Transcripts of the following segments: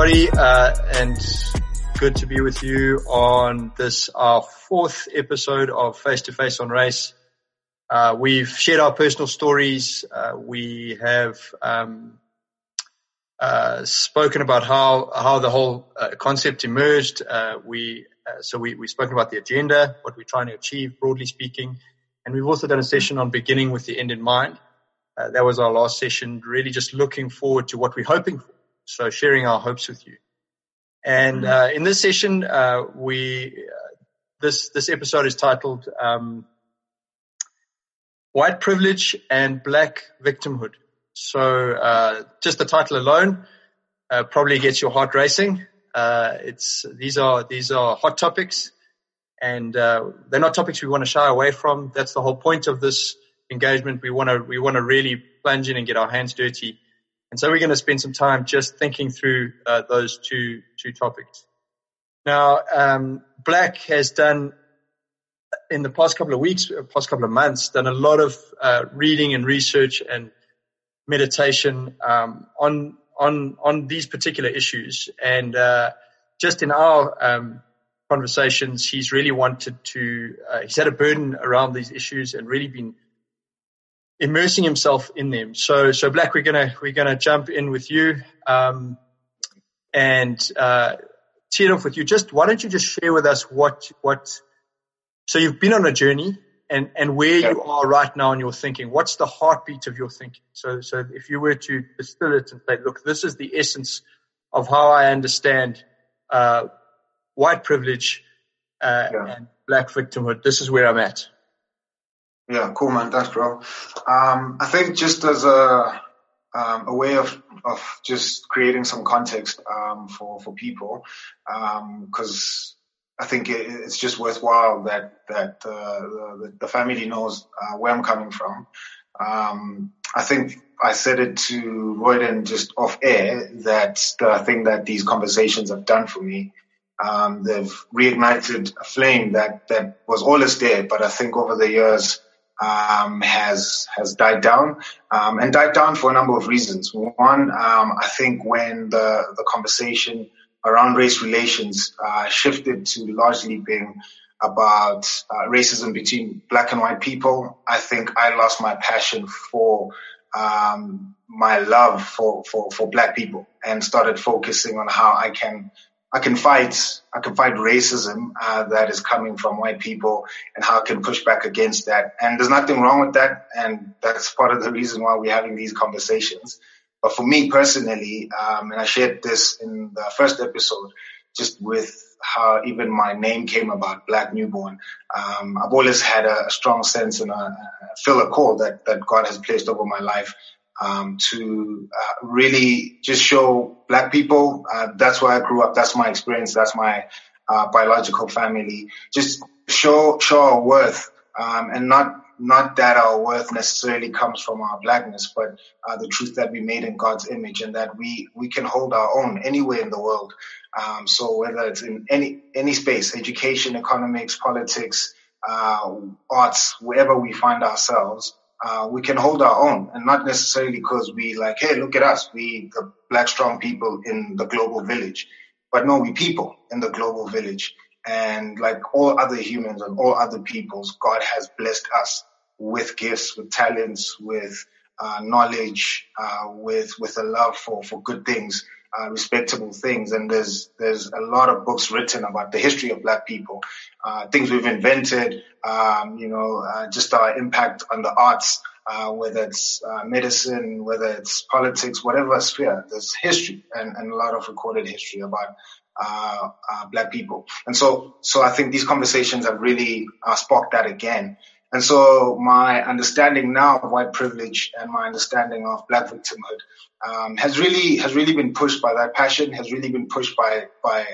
everybody, uh, and good to be with you on this our fourth episode of Face to Face on Race. Uh, we've shared our personal stories. Uh, we have um, uh, spoken about how how the whole uh, concept emerged. Uh, we so we we've spoken about the agenda, what we're trying to achieve, broadly speaking, and we've also done a session on beginning with the end in mind. that was our last session, really just looking forward to what we're hoping for so sharing our hopes with you. And mm-hmm. uh, in this session, uh, we uh, this this episode is titled um, "White Privilege and Black Victimhood." So uh, just the title alone uh, probably gets your heart racing. Uh, it's these are these are hot topics, and they're not topics we want to shy away from. That's the whole point of this engagement. We want to we want to really plunge in and get our hands dirty and so we're going to spend some time just thinking through uh, those two two topics. Now, um, Black has done in the past couple of weeks, uh, past couple of months, done a lot of uh, reading and research and meditation um, on on on these particular issues. And uh, just in our um, conversations, he's really wanted to. Uh, he's had a burden around these issues and really been immersing himself in them. So, so Black, we're gonna we're gonna jump in with you um, and uh, tee it off with you. Just why don't you just share with us what what? So you've been on a journey and and where you are right now in your thinking. What's the heartbeat of your thinking? So, so if you were to distill it and say, look, this is the essence of how I understand uh, white privilege uh, yeah. and black victimhood. This is where I'm at. Yeah, cool, man. Thanks, bro. Um, I think just as a um, a way of of just creating some context um, for for people, because um, I think it, it's just worthwhile that that uh, the, the, family knows uh, where I'm coming from. Um, I think I said it to Royden just off air that the thing that these conversations have done for me um, they've reignited a flame that, that was always there, but I think over the years, um, has has died down um, and died down for a number of reasons. One, um, I think when the the conversation around race relations uh, shifted to largely being about uh, racism between black and white people, I think I lost my passion for um, my love for, for for black people and started focusing on how I can I can fight, I can fight racism uh, that is coming from white people and how I can push back against that. And there's nothing wrong with that. And that's part of the reason why we're having these conversations. But for me personally, um, and I shared this in the first episode, just with how even my name came about, Black Newborn. Um, I've always had a, strong sense and a, feel a call that, that God has placed over my life um, to uh, really just show black people. Uh, that's where I grew up. That's my experience. That's my uh, biological family. Just show show our worth, um, and not not that our worth necessarily comes from our blackness, but uh, the truth that we made in God's image, and that we we can hold our own anywhere in the world. Um, so whether it's in any any space, education, economics, politics, uh, arts, wherever we find ourselves, uh, we can hold our own and not necessarily because we like, hey, look at us, we the black strong people in the global village. But no, we people in the global village. And like all other humans and all other peoples, God has blessed us with gifts, with talents, with uh, knowledge, uh, with with a love for for good things uh, respectable things. And there's there's a lot of books written about the history of Black people, uh, things we've invented, um, you know, uh, just our impact on the arts, uh, whether it's uh, medicine, whether it's politics, whatever sphere. There's history and, and a lot of recorded history about. Uh, black people, and so so I think these conversations have really sparked that again. And so my understanding now of white privilege and my understanding of black victimhood um, has really has really been pushed by that passion, has really been pushed by by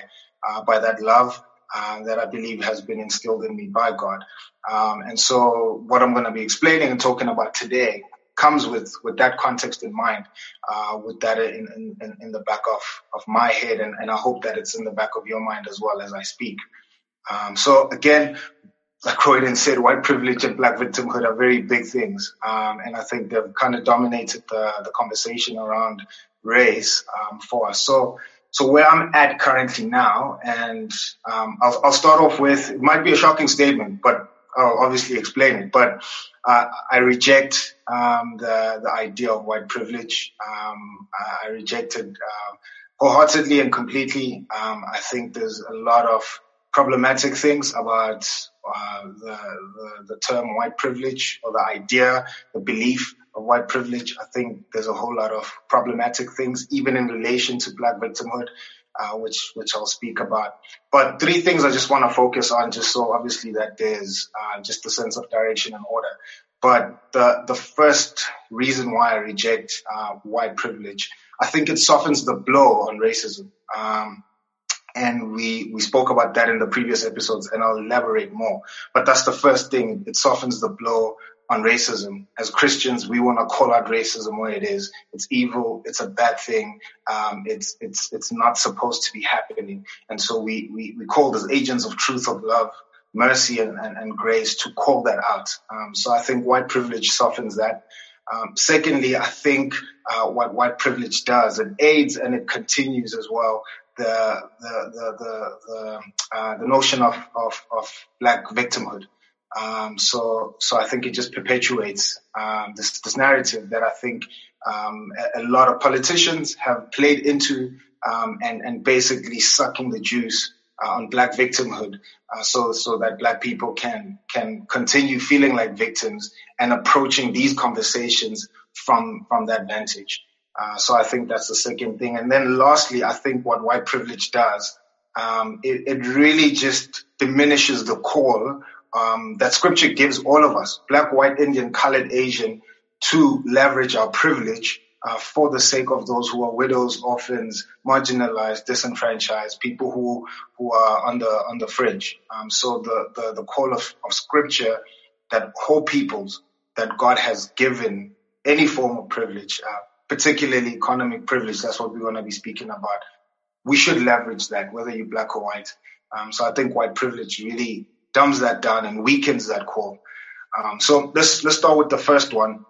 uh, by that love uh, that I believe has been instilled in me by God. Um, and so what I'm going to be explaining and talking about today comes with with that context in mind, uh, with that in, in, in the back of of my head, and, and I hope that it's in the back of your mind as well as I speak. Um, so again, like Royden said, white privilege and black victimhood are very big things. Um, and I think they've kind of dominated the, the conversation around race um, for us. So so where I'm at currently now, and um, I'll, I'll start off with it might be a shocking statement, but I'll obviously explain it. But uh, I reject um, the the idea of white privilege. Um, I rejected uh, wholeheartedly and completely. Um, I think there's a lot of problematic things about uh, the, the, the term white privilege or the idea, the belief of white privilege. I think there's a whole lot of problematic things, even in relation to black victimhood, uh, which which I'll speak about. But three things I just want to focus on, just so obviously that there's uh, just a sense of direction and order. But the the first reason why I reject uh, white privilege, I think it softens the blow on racism. Um, and we, we spoke about that in the previous episodes and I'll elaborate more. But that's the first thing. It softens the blow on racism. As Christians, we want to call out racism where it is. It's evil. It's a bad thing. Um, it's, it's, it's not supposed to be happening. And so we, we, we call as agents of truth, of love, mercy and, and, and grace to call that out. Um, so I think white privilege softens that. Um, secondly, I think uh, what white privilege does, it aids and it continues as well the the the the, the, uh, the notion of, of, of black victimhood. Um, so so I think it just perpetuates um, this this narrative that I think um, a, a, lot of politicians have played into um, and and basically sucking the juice uh, on black victimhood, uh, so so that black people can can continue feeling like victims and approaching these conversations from from that vantage. Uh, so I think that's the second thing. And then lastly, I think what white privilege does, um, it, it, really just diminishes the call um, that scripture gives all of us, black, white, Indian, colored, Asian, to leverage our privilege uh, for the sake of those who are widows, orphans, marginalized, disenfranchised, people who who are on the on the fringe. Um, so the, the the call of, of scripture that whole peoples that God has given any form of privilege uh, particularly economic privilege. That's what we're going to be speaking about. We should leverage that, whether you're black or white. Um, so I think white privilege really dumbs that down and weakens that call. Um, so let's let's start with the first one.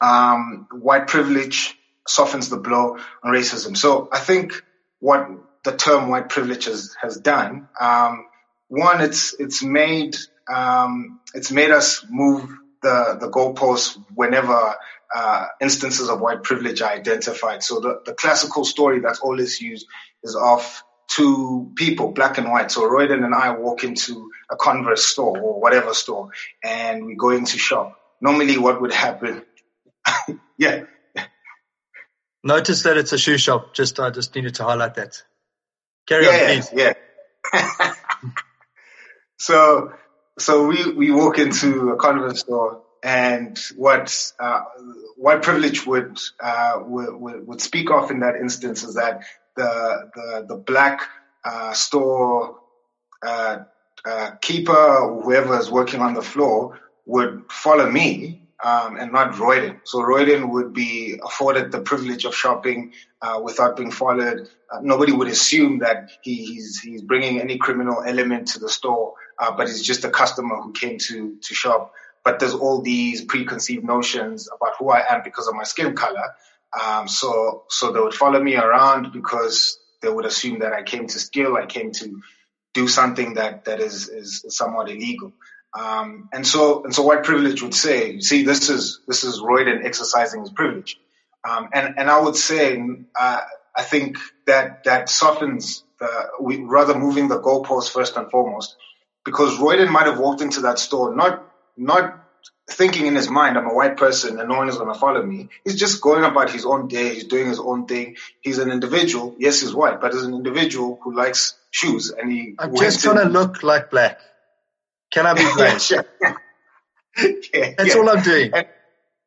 Um, white privilege softens the blow on racism. So I think what the term white privilege has, has done, um, one, it's it's made um, it's made us move the the goalposts whenever uh, instances of white privilege are identified. So the, the classical story that's always used is of two people, black and white. So Royden and I walk into a Converse store or whatever store and we go into shop. Normally what would happen? yeah. Notice that it's a shoe shop. Just, I just needed to highlight that. Carry yeah, on, please. Yeah. so, so we, we walk into a Converse store and what uh, white privilege would, uh, would would speak of in that instance is that the the, the black uh, store uh, uh, keeper, whoever is working on the floor, would follow me um, and not Royden. So Royden would be afforded the privilege of shopping uh, without being followed. Uh, nobody would assume that he, he's he's bringing any criminal element to the store, uh, but he's just a customer who came to to shop but there's all these preconceived notions about who I am because of my skin color. Um, so, so they would follow me around because they would assume that I came to steal, I came to do something that, that is, is somewhat illegal. Um, and so, and so white privilege would say, see, this is, this is Royden exercising his privilege. Um, and, and I would say, uh, I think that, that softens the, we, rather moving the goalpost first and foremost, because Royden might have walked into that store not not thinking in his mind, I'm a white person and no one is going to follow me. He's just going about his own day. He's doing his own thing. He's an individual. Yes, he's white, but he's an individual who likes shoes and he. I'm just going to look like black. Can I be black? yeah, That's yeah. all I'm doing. And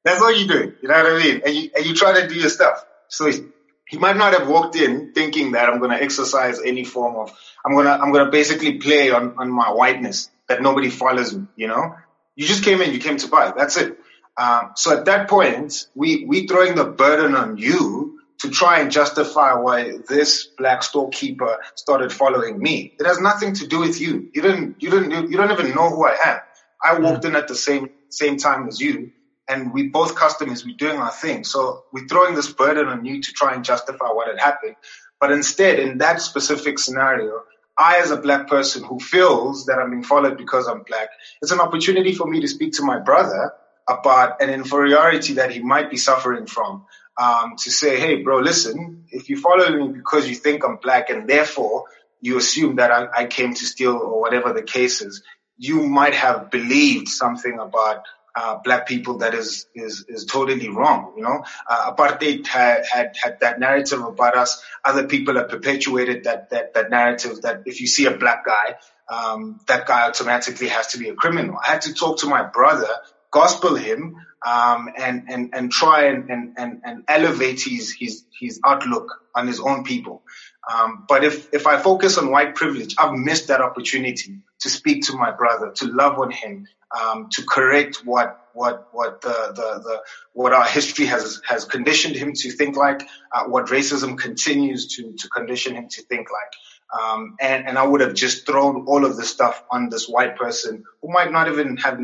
that's all you're doing. You know what I mean? And you, and you try to do your stuff. So he, he might not have walked in thinking that I'm going to exercise any form of, I'm going to, I'm going to basically play on, on my whiteness that nobody follows me, you know? You just came in, you came to buy. That's it. Um, so at that point, we we throwing the burden on you to try and justify why this black storekeeper started following me. It has nothing to do with you. You didn't you didn't you don't even know who I am. I hmm. walked in at the same same time as you, and we both customers. We're doing our thing. So we're throwing this burden on you to try and justify what had happened. But instead, in that specific scenario, I, as a black person who feels that I'm being followed because I'm black, it's an opportunity for me to speak to my brother about an inferiority that he might be suffering from. Um, to say, hey, bro, listen, if you follow me because you think I'm black and therefore you assume that I, I came to steal or whatever the case is, you might have believed something about uh, black people that is is is totally wrong. You know, uh, apartheid had, had had that narrative about us. Other people have perpetuated that that that narrative that if you see a black guy, um, that guy automatically has to be a criminal. I had to talk to my brother, gospel him, um, and and and try and and and, and elevate his his his outlook on his own people. Um, but if, if I focus on white privilege, I've missed that opportunity to speak to my brother, to love on him, um, to correct what, what, what the, the, the, what our history has, has conditioned him to think like, uh, what racism continues to, to condition him to think like. Um, and, and I would have just thrown all of this stuff on this white person who might not even have,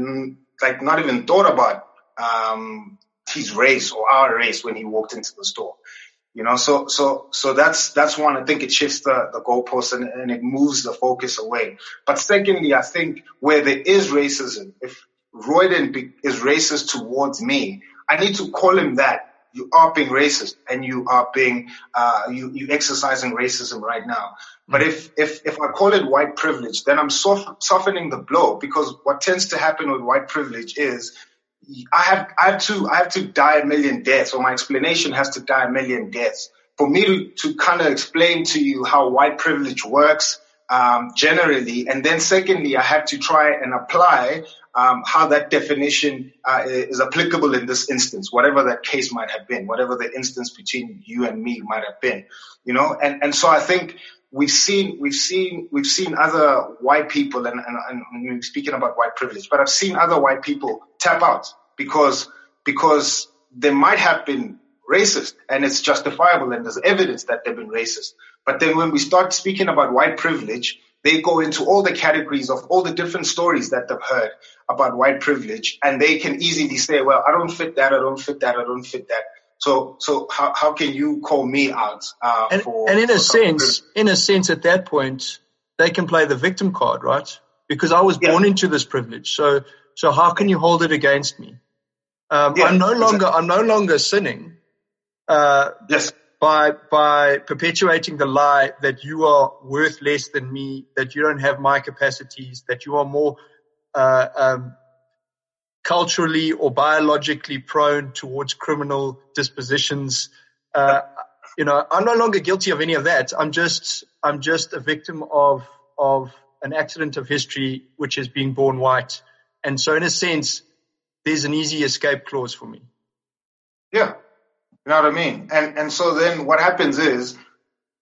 like, not even thought about, um, his race or our race when he walked into the store. You know, so so so that's that's one. I think it shifts the the goalpost and, and it moves the focus away. But secondly, I think where there is racism, if Royden is racist towards me, I need to call him that. You are being racist, and you are being uh, you you exercising racism right now. But if if if I call it white privilege, then I'm softening the blow because what tends to happen with white privilege is I have, I have to, I have to die a million deaths, or my explanation has to die a million deaths for me to, to kind of explain to you how white privilege works, um, generally. And then secondly, I have to try and apply, um, how that definition, uh, is applicable in this instance, whatever that case might have been, whatever the instance between you and me might have been, you know, and, and so I think, we've seen we've seen we've seen other white people and, and, and speaking about white privilege, but I've seen other white people tap out because because they might have been racist and it's justifiable and there's evidence that they've been racist. But then when we start speaking about white privilege, they go into all the categories of all the different stories that they've heard about white privilege and they can easily say, well, I don't fit that, I don't fit that, I don't fit that. So, so how, how can you call me out? Uh, and, for, and in a sense, in a sense, at that point, they can play the victim card, right? Because I was born yeah. into this privilege. So, so how can you hold it against me? Um, yeah, I'm no longer, exactly. I'm no longer sinning. Uh, yes. By, by perpetuating the lie that you are worth less than me, that you don't have my capacities, that you are more, uh, um, culturally or biologically prone towards criminal dispositions. Uh, you know, I'm no longer guilty of any of that. I'm just, I'm just a victim of, of an accident of history, which is being born white. And so in a sense, there's an easy escape clause for me. Yeah. You know what I mean? And, and so then what happens is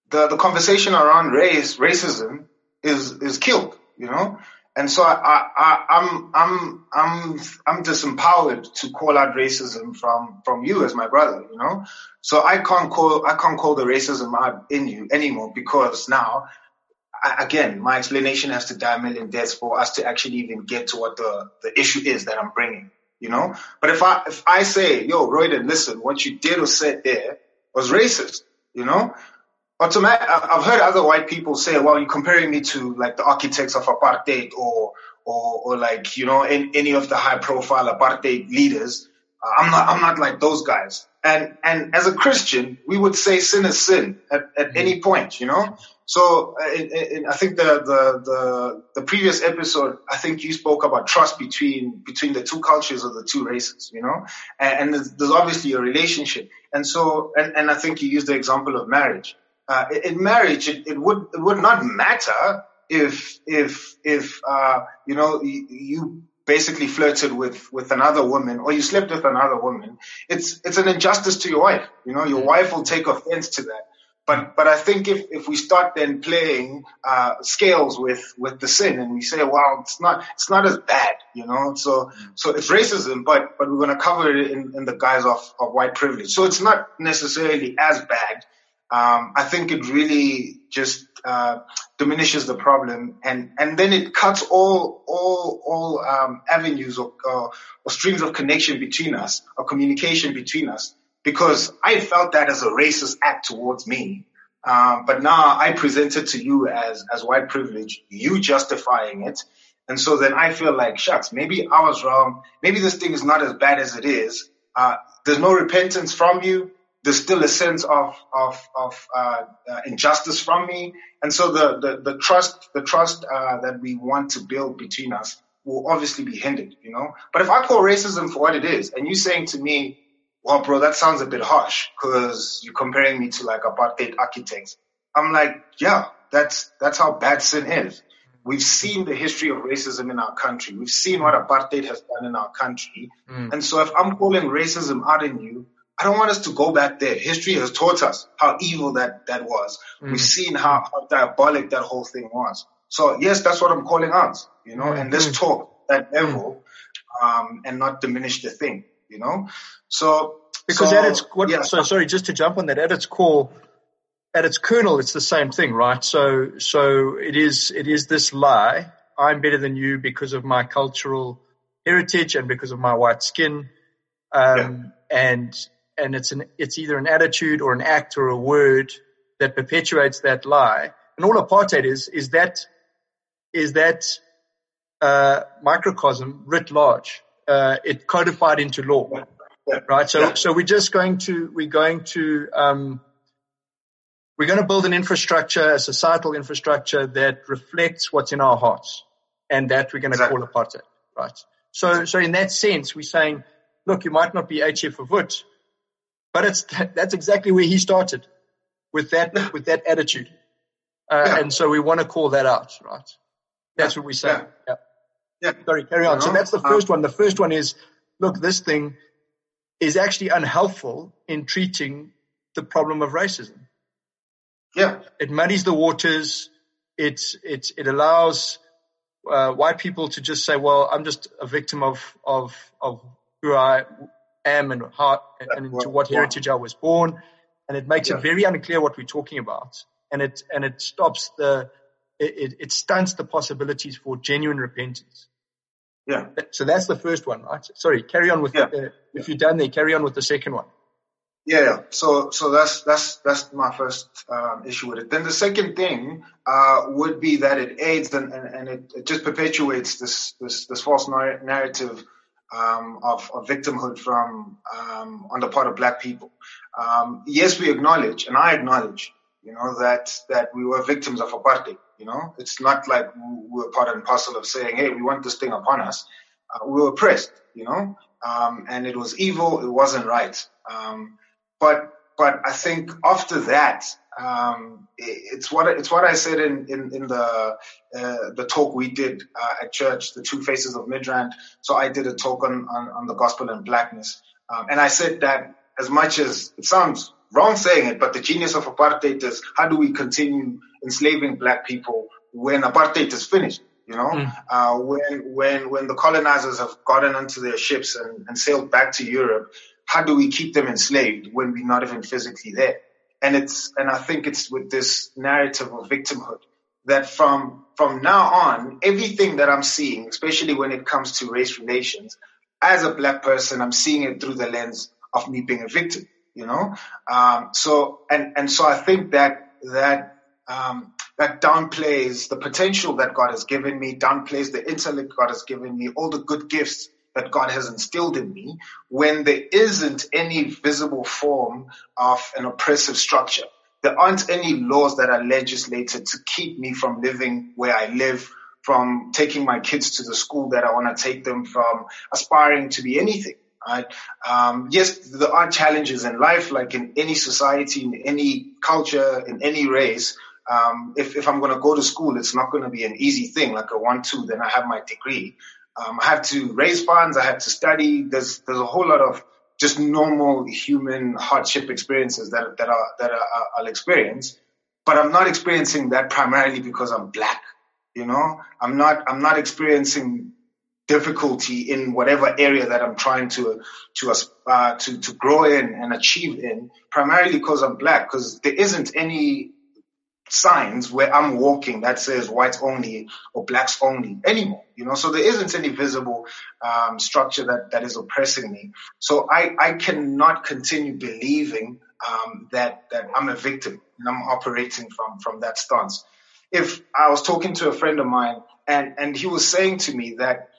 the, the conversation around race, racism is, is killed, you know? And so I, I, I'm, I'm, I'm, I'm disempowered to call out racism from, from you as my brother, you know? So I can't call, I can't call the racism out in you anymore because now, I, again, my explanation has to die a million deaths for us to actually even get to what the, the issue is that I'm bringing, you know? But if I, if I say, yo, Royden, listen, what you did or said there was racist, you know? Automatic. I've heard other white people say, "Well, you're comparing me to like the architects of apartheid, or or, or like you know in, any of the high-profile apartheid leaders." Uh, I'm not. I'm not like those guys. And and as a Christian, we would say sin is sin at, at mm-hmm. any point, you know. So uh, in, in, I think the, the the the previous episode, I think you spoke about trust between between the two cultures or the two races, you know. And, and there's, there's obviously a relationship. And so and, and I think you used the example of marriage uh, in marriage, it, it, would it would not matter if if if uh, you know you, you, basically flirted with with another woman or you slept with another woman. It's it's an injustice to your wife. You know, your wife will take offense to that. But but I think if, if we start then playing uh, scales with, with the sin and we say, well, it's not it's not as bad, you know. So so it's racism, but but we're going to cover it in, in the guise of, of white privilege. So it's not necessarily as bad um, I think it really just uh, diminishes the problem, and and then it cuts all all all um, avenues or, or, or streams of connection between us, or communication between us. Because I felt that as a racist act towards me, Um, but now I present it to you as, as white privilege, you justifying it. And so then I feel like, shucks, maybe I was wrong. Maybe this thing is not as bad as it is. Uh, there's no repentance from you. There's still a sense of, of, of, uh, uh, injustice from me. And so the, the, the trust, the trust, uh, that we want to build between us will obviously be hindered, you know? But if I call racism for what it is, and you saying to me, well, bro, that sounds a bit harsh because you're comparing me to like apartheid architects. I'm like, yeah, that's, that's how bad sin is. We've seen the history of racism in our country. We've seen what apartheid has done in our country. Mm. And so if I'm calling racism out in you, I don't want us to go back there. History has taught us how evil that, that was. Mm. We've seen how, how, diabolic that whole thing was. So yes, that's what I'm calling out, you know, mm. and let's talk that level, um, and not diminish the thing you know? So, because so, at its, what, yeah. so sorry, just to jump on that, at its core, at its kernel, it's the same thing, right? So, so it is, it is this lie. I'm better than you because of my cultural heritage and because of my white skin. Um, yeah. and, and it's an, it's either an attitude or an act or a word that perpetuates that lie. And all apartheid is, is that, is that, uh, microcosm writ large uh, it codified into law, right? So, yeah. so we're just going to we're going to um, we're going to build an infrastructure, a societal infrastructure that reflects what's in our hearts, and that we're going to exactly. call apartheid, right? So, so in that sense, we're saying, look, you might not be HF Verwoerd, but it's that's exactly where he started with that with that attitude, uh, yeah. and so we want to call that out, right? That's what we say. Yeah. Yeah. Sorry, carry on. So that's the first one. The first one is, look, this thing is actually unhelpful in treating the problem of racism. Yeah. It muddies the waters. It, it, it allows uh, white people to just say, well, I'm just a victim of, of, of who I am and how, and into what heritage I was born. And it makes yeah. it very unclear what we're talking about. And it, and it stops the, it, it stunts the possibilities for genuine repentance. Yeah. So that's the first one, right? Sorry, carry on with yeah. the, if you're done there, carry on with the second one. Yeah, yeah. So, so that's that's that's my first um, issue with it. Then the second thing uh, would be that it aids and, and, and it, it, just perpetuates this this, this false narrative um, of, of, victimhood from um, on the part of Black people. Um, yes, we acknowledge, and I acknowledge, you know, that that we were victims of apartheid. You know, it's not like we were part and parcel of saying, "Hey, we want this thing upon us." Uh, we were oppressed, you know, um, and it was evil. It wasn't right. Um, but but I think after that, um, it's what it's what I said in in, in the uh, the talk we did uh, at church, the Two Faces of Midrand. So I did a talk on on, on the gospel and blackness, um, and I said that as much as it sounds wrong saying it, but the genius of apartheid is how do we continue enslaving black people when apartheid is finished. You know, mm. uh, when when when the colonizers have gotten onto their ships and, and sailed back to Europe, how do we keep them enslaved when we're not even physically there? And it's and I think it's with this narrative of victimhood that from from now on, everything that I'm seeing, especially when it comes to race relations, as a black person, I'm seeing it through the lens of me being a victim. You know, um, so and and so I think that that um, that downplays the potential that God has given me, downplays the intellect God has given me, all the good gifts that God has instilled in me, when there isn't any visible form of an oppressive structure. There aren't any laws that are legislated to keep me from living where I live, from taking my kids to the school that I want to take them, from aspiring to be anything. Right? Um, yes, there are challenges in life, like in any society, in any culture, in any race um, if, if I'm going to go to school, it's not going to be an easy thing like a one, two, then I have my degree. Um, I have to raise funds. I have to study. There's, there's a whole lot of just normal human hardship experiences that, that are, that are, I'll experience. But I'm not experiencing that primarily because I'm black. You know, I'm not, I'm not experiencing difficulty in whatever area that I'm trying to to uh, to to grow in and achieve in, primarily because I'm black. Because there isn't any signs where I'm walking that says whites only or blacks only anymore. You know, so there isn't any visible um, structure that that is oppressing me. So I I cannot continue believing um, that that I'm a victim and I'm operating from, from that stance. If I was talking to a friend of mine and, and he was saying to me that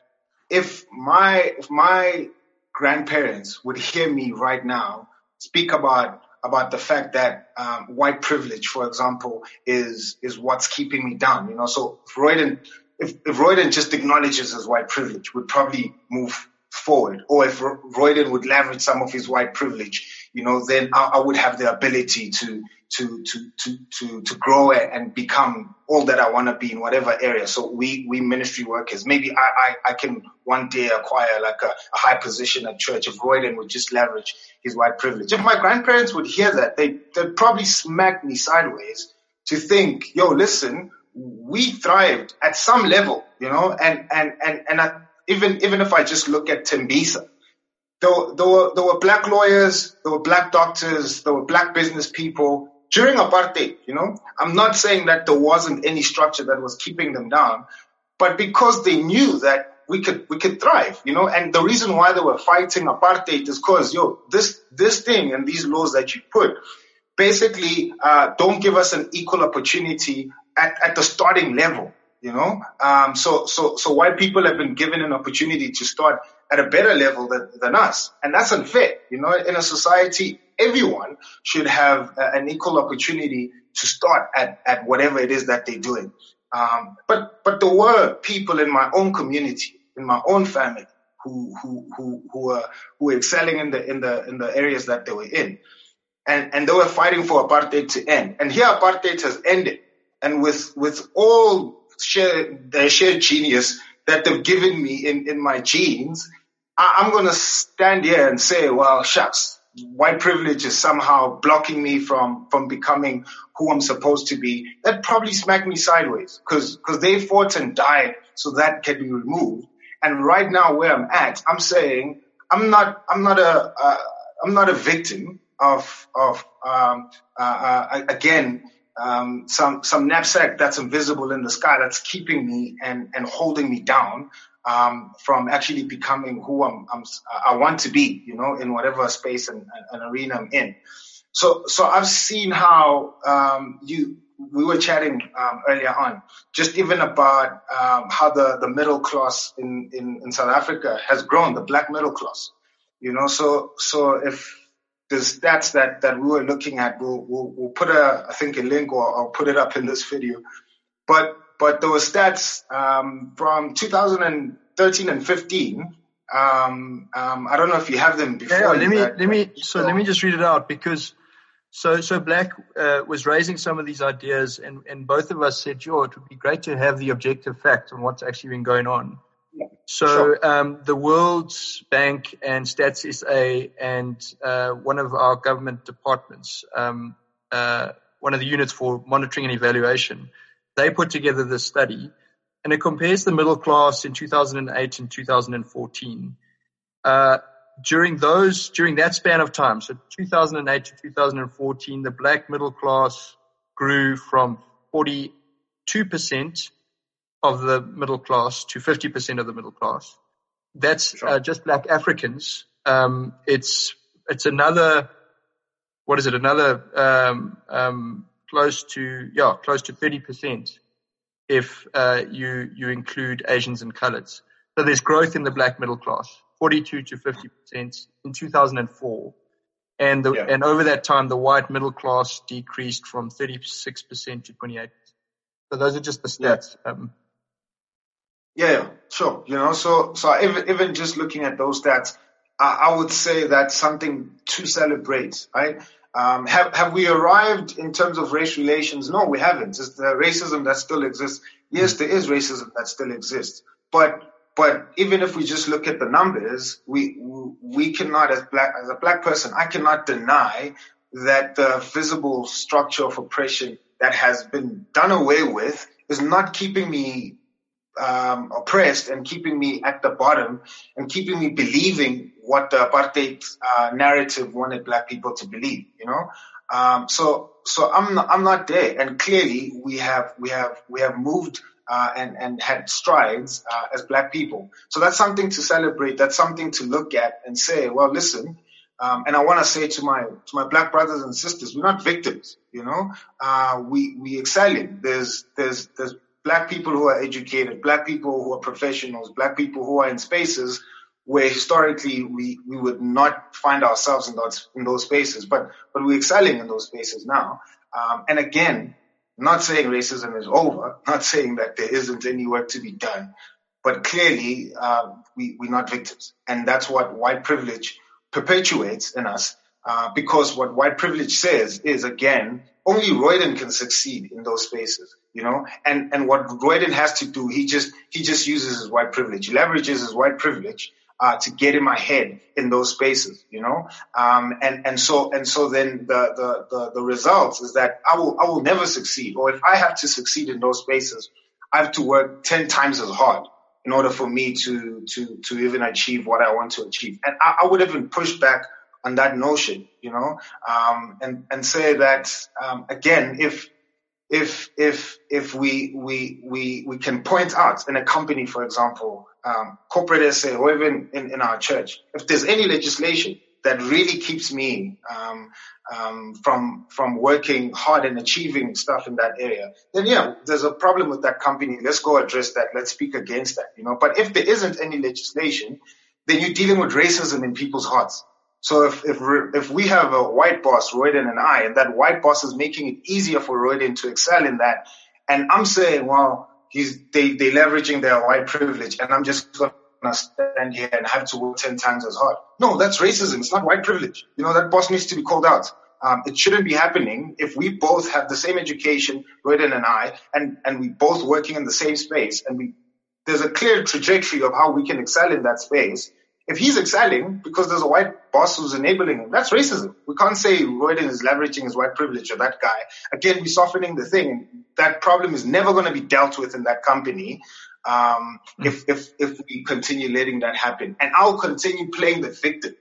if my, if my grandparents would hear me right now speak about about the fact that um, white privilege, for example, is is what's keeping me down. You know, so if Royden, if, if Royden just acknowledges his white privilege, would probably move forward. Or if Royden would leverage some of his white privilege, you know, then I, I would have the ability to to to to to to grow and become all that I want to be in whatever area. So we we ministry workers, maybe I I, I can one day acquire like a, a high position at church if Royden would just leverage his white privilege. If my grandparents would hear that, they they'd probably smack me sideways to think, yo, listen, we thrived at some level, you know, and and and and I, even even if I just look at Tembisa, there, there were there were black lawyers, there were black doctors, there were black business people during apartheid. You know, I'm not saying that there wasn't any structure that was keeping them down, but because they knew that we could we could thrive, you know, and the reason why they were fighting apartheid is because yo this this thing and these laws that you put basically uh, don't give us an equal opportunity at, at the starting level you know. Um, so, so, so white people have been given an opportunity to start at a better level than, than us. And that's unfair. You know, in a society, everyone should have an equal opportunity to start at, at whatever it is that they're doing. Um, but, but there were people in my own community, in my own family, who, who, who, who were, who were excelling in the, in the, in the areas that they were in. And, and they were fighting for apartheid to end. And here apartheid has ended. And with, with all share, the shared genius that they've given me in, in my genes, I, I'm going to stand here and say, well, shucks, white privilege is somehow blocking me from, from becoming who I'm supposed to be. That probably smacked me sideways because, because they fought and died so that can be removed. And right now where I'm at, I'm saying I'm not, I'm not a, uh, I'm not a victim of, of, um, uh, uh, again, um, some some knapsack that's invisible in the sky that's keeping me and and holding me down um, from actually becoming who I'm, I'm, i want to be, you know, in whatever space and, and, arena I'm in. So so I've seen how um, you we were chatting um, earlier on, just even about um, how the, the middle class in, in, in South Africa has grown, the black middle class. You know, so so if the stats that, that we were looking at, we'll, we'll, we'll put a, I think a link or I'll put it up in this video. But, but there were stats, um, from 2013 and 15. Um, um, I don't know if you have them before. Yeah, let me, let me, so let me just read it out because, so, so Black, uh, was raising some of these ideas and, and both of us said, "Yo, it would be great to have the objective fact on what's actually been going on. So sure. um, the World Bank and Stats SA and uh, one of our government departments, um, uh, one of the units for monitoring and evaluation, they put together this study, and it compares the middle class in 2008 and 2014. Uh, during those, during that span of time, so 2008 to 2014, the black middle class grew from 42 percent of the middle class to 50% of the middle class. That's sure. uh, just black Africans. Um, it's, it's another, what is it? Another, um, um, close to, yeah, close to 30% if, uh, you, you include Asians and coloreds. So there's growth in the black middle class, 42 to 50% in 2004. And the, yeah. and over that time, the white middle class decreased from 36% to 28%. So those are just the stats. Yeah. Um, yeah, sure. You know, so so even even just looking at those stats, I, I would say that's something to celebrate, right? Um, have have we arrived in terms of race relations? No, we haven't. It's the racism that still exists. Yes, there is racism that still exists, but but even if we just look at the numbers, we we cannot, as black as a black person, I cannot deny that the visible structure of oppression that has been done away with is not keeping me um, oppressed and keeping me at the bottom and keeping me believing what the apartheid uh, narrative wanted black people to believe. You know, um, so so I'm not, I'm not there, and clearly we have we have we have moved. Uh, and and had strides uh, as black people, so that's something to celebrate. That's something to look at and say, well, listen, Um, and I want to say to my to my black brothers and sisters, we're not victims. You know, uh, we we excelling. There's there's there's black people who are educated, black people who are professionals, black people who are in spaces where historically we, we would not find ourselves in those in those spaces, but but we're excelling in those spaces now. Um, and again, not saying racism is over, not saying that there isn't any work to be done, but clearly uh, we we're not victims, and that's what white privilege perpetuates in us. Uh, because what white privilege says is again, only Royden can succeed in those spaces, you know, and, and what Royden has to do, he just, he just uses his white privilege. Leverages his white privilege uh, to get in my head in those spaces, you know? Um, and, and so, and so then the, the, the, the results is that I will, I will never succeed. Or if I have to succeed in those spaces, I have to work 10 times as hard in order for me to, to, to even achieve what I want to achieve. And I, I would even push back on that notion, you know, um, and, and say that, um, again, if, if, if, if we, we, we, we can point out in a company, for example, um, corporate SA or even in, in our church, if there's any legislation that really keeps me um, um, from from working hard and achieving stuff in that area, then yeah, there's a problem with that company. Let's go address that. Let's speak against that. You know, but if there isn't any legislation, then you're dealing with racism in people's hearts. So if if if we have a white boss, Royden and I, and that white boss is making it easier for Royden to excel in that, and I'm saying, well, he's they they leveraging their white privilege, and I'm just gonna stand here and have to work ten times as hard. No, that's racism. It's not white privilege. You know that boss needs to be called out. Um, it shouldn't be happening if we both have the same education, Royden and I, and and we both working in the same space, and we there's a clear trajectory of how we can excel in that space. If he's excelling because there's a white boss who's enabling him, that's racism. We can't say Royden is leveraging his white privilege or that guy. Again, we're softening the thing. That problem is never going to be dealt with in that company um, mm. if, if, if we continue letting that happen. And I'll continue playing the victim.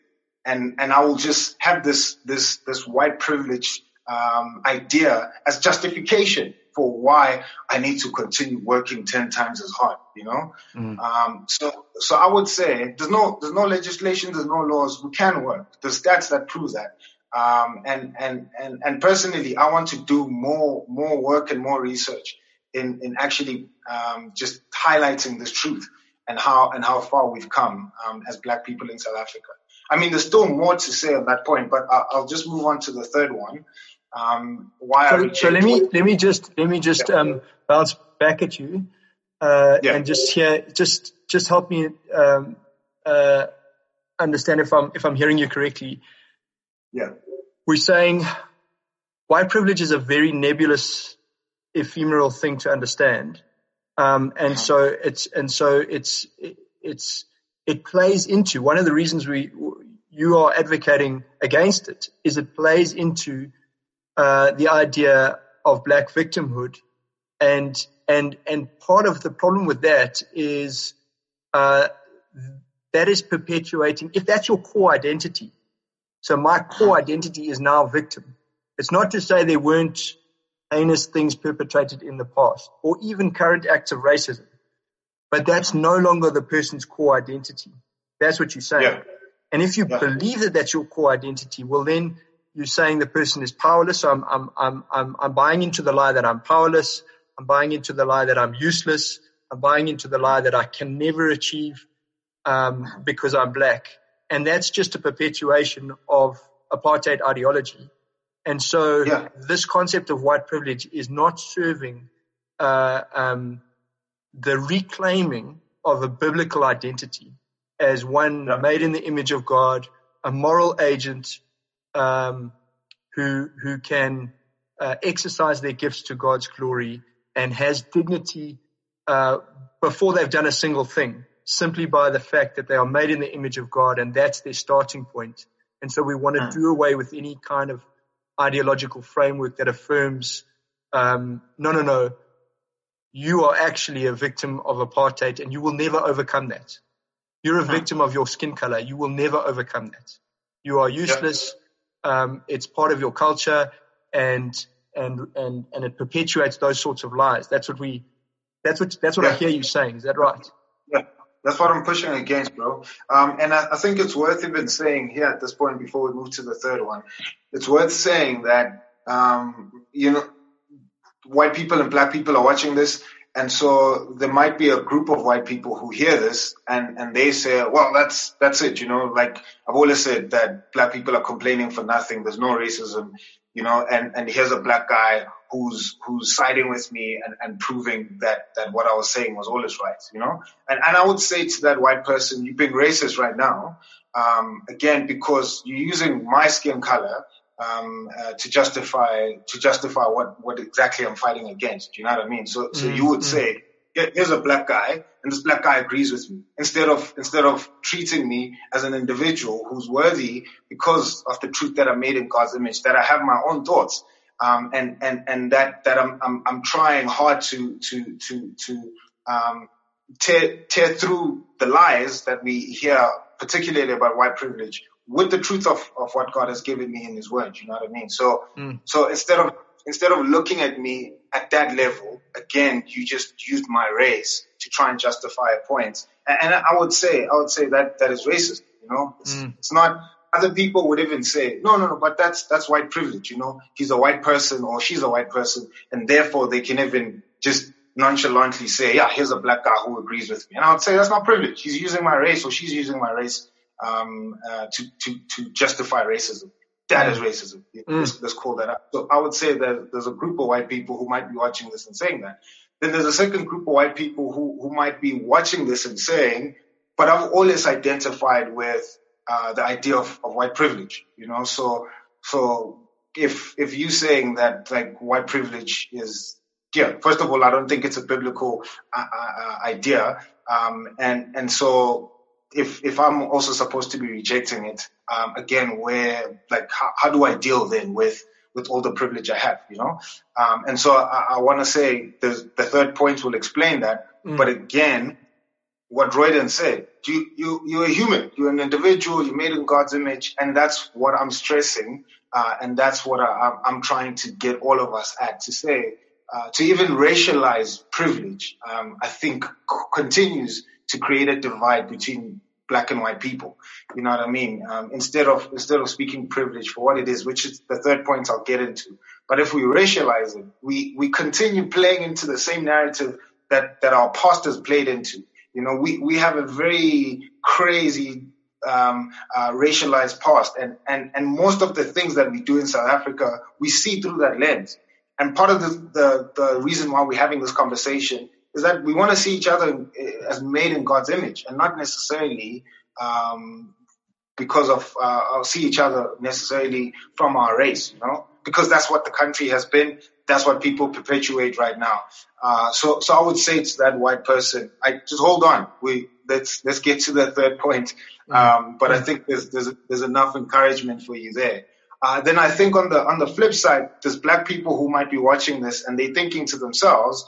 And, and I will just have this, this, this white privilege um, idea as justification for why I need to continue working 10 times as hard, you know? Mm. Um, so, so I would say there's no, there's no legislation, there's no laws. We can work. There's stats that prove that. Um, and, and, and, and personally, I want to do more, more work and more research in, in actually, um, just highlighting this truth and how, and how far we've come, um, as black people in South Africa. I mean, there's still more to say on that point, but I'll, I'll just move on to the third one. Um, why so, so let me let me just let me just yeah. um, bounce back at you uh, yeah. and just hear just just help me um, uh, understand if I'm if I'm hearing you correctly. Yeah, we're saying white privilege is a very nebulous, ephemeral thing to understand, um, and uh-huh. so it's and so it's it, it's it plays into one of the reasons we you are advocating against it is it plays into uh, the idea of black victimhood, and and and part of the problem with that is uh, that is perpetuating. If that's your core identity, so my core identity is now victim. It's not to say there weren't heinous things perpetrated in the past, or even current acts of racism, but that's no longer the person's core identity. That's what you're saying. Yeah. And if you yeah. believe that that's your core identity, well, then you're saying the person is powerless. So I'm, I'm, I'm, I'm, I'm buying into the lie that I'm powerless. I'm buying into the lie that I'm useless. I'm buying into the lie that I can never achieve um, because I'm black. And that's just a perpetuation of apartheid ideology. And so yeah. this concept of white privilege is not serving uh, um, the reclaiming of a biblical identity as one yeah. made in the image of God, a moral agent um, who who can uh, exercise their gifts to God's glory and has dignity uh, before they've done a single thing, simply by the fact that they are made in the image of God, and that's their starting point. And so we want to do away with any kind of ideological framework that affirms, um, no, no, no, you are actually a victim of apartheid, and you will never overcome that. You're a victim of your skin color. You will never overcome that. You are useless. Um, it's part of your culture, and and and and it perpetuates those sorts of lies. That's what we. That's what that's what yeah. I hear you saying. Is that right? Yeah, That's what I'm pushing against, bro. Um, and I, I, think it's worth even saying here at this point before we move to the third one, it's worth saying that, um, you know, white people and black people are watching this. And so there might be a group of white people who hear this and, and they say, well, that's, that's it. You know, like I've always said that black people are complaining for nothing. There's no racism, you know, and, and here's a black guy who's who's siding with me and, and proving that that what I was saying was always right, you know. And and I would say to that white person, you're being racist right now, um, again because you're using my skin color um, uh, to justify to justify what what exactly I'm fighting against. Do you know what I mean? So so mm-hmm. you would mm. say. Here's a black guy, and this black guy agrees with me. Instead of instead of treating me as an individual who's worthy because of the truth that I made in God's image, that I have my own thoughts, um, and and and that that I'm I'm, I'm trying hard to to to to um, tear tear through the lies that we hear, particularly about white privilege, with the truth of, of what God has given me in His Word. You know what I mean? So mm. so instead of instead of looking at me at that level, again, you just used my race to try and justify a point. And, and I would say I would say that that is racist. You know, it's, mm. it's not other people would even say, no, no, no, but that's, that's white privilege, you know, he's a white person or she's a white person. And therefore they can even just nonchalantly say, yeah, here's a black guy who agrees with me. And I would say that's not privilege. He's using my race or she's using my race, um, uh, to, to, to justify racism. That is racism. Mm. Let's, let's call that up. So I would say that there's a group of white people who might be watching this and saying that. Then there's a second group of white people who, who might be watching this and saying, but I've always identified with uh, the idea of, of white privilege, you know, so, so if, if you saying that like white privilege is, yeah, first of all, I don't think it's a biblical uh, uh, idea. Um, and, and so if, if I'm also supposed to be rejecting it, um, again, where, like, how, how do I deal then with, with all the privilege I have, you know? Um, and so I, I want to say the, the third point will explain that. Mm. But again, what Royden said. You, you, you're a human. You're an individual. You're made in God's image. And that's what I'm stressing. Uh, and that's what I, am trying to get all of us at to say, uh, to even racialize privilege, um, I think c- continues to create a divide between black and white people. You know what I mean? Um, instead of, instead of speaking privilege for what it is, which is the third point I'll get into. But if we racialize it, we, we continue playing into the same narrative that, that our pastors played into. You know, we, we have a very crazy um, uh, racialized past, and, and, and most of the things that we do in South Africa, we see through that lens. And part of the, the, the reason why we're having this conversation is that we want to see each other as made in God's image, and not necessarily um, because of uh, see each other necessarily from our race. You know, because that's what the country has been. That's what people perpetuate right now. Uh, so, so I would say to that white person, I just hold on. We let's let's get to the third point. Mm-hmm. Um, but I think there's there's there's enough encouragement for you there. Uh, then I think on the on the flip side, there's black people who might be watching this and they're thinking to themselves,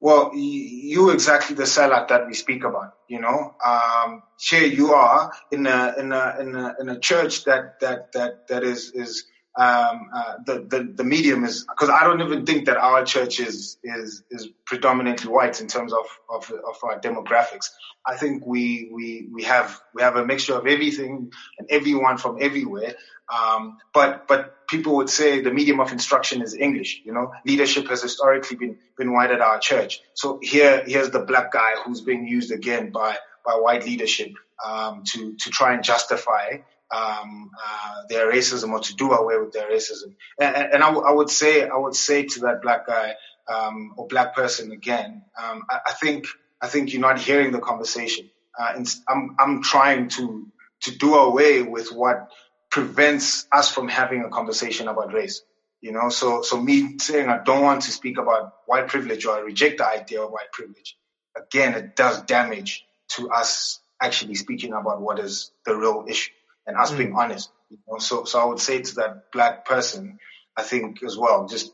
well, you exactly the sellout that we speak about, you know. Um, here you are in a in a in a in a church that that that that is is um, uh, the, the, the medium is because I don't even think that our church is is is predominantly white in terms of, of of our demographics. I think we we we have we have a mixture of everything and everyone from everywhere. Um, but but people would say the medium of instruction is English. You know, leadership has historically been been white at our church. So here here's the black guy who's being used again by by white leadership um, to to try and justify um, uh, their racism or to do away with their racism. And, and I, w- I would say, I would say to that black guy um, or black person again, um, I, I, think, I think you're not hearing the conversation. Uh, I'm, I'm trying to to do away with what prevents us from having a conversation about race. You know, so so me saying I don't want to speak about white privilege or I reject the idea of white privilege. Again, it does damage to us actually speaking about what is the real issue and us mm. being honest. You know? So, so I would say to that black person, I think as well, just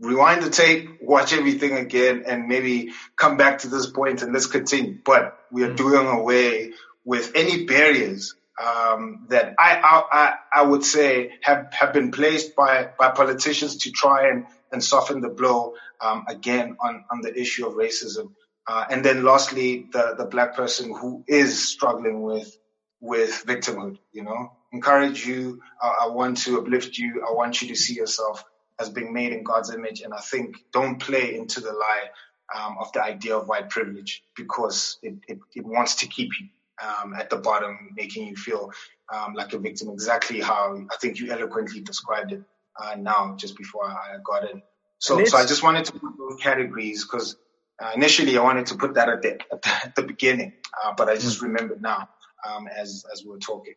rewind the tape, watch everything again, and maybe come back to this point and let's continue. But we are mm. doing away with any barriers um, that I, I, I would say have, have been placed by, by politicians to try and, and soften the blow um, again on, on the issue of racism. Uh, and then lastly, the, the black person who is struggling with, with victimhood, you know, encourage you. Uh, I want to uplift you. I want you to see yourself as being made in God's image. And I think don't play into the lie um, of the idea of white privilege because it, it, it wants to keep you um, at the bottom, making you feel um, like a victim, exactly how I think you eloquently described it uh, now, just before I got in. So, so I just wanted to put those categories because uh, initially I wanted to put that at the, at the, at the beginning, uh, but I just mm. remembered now um, as as we are talking.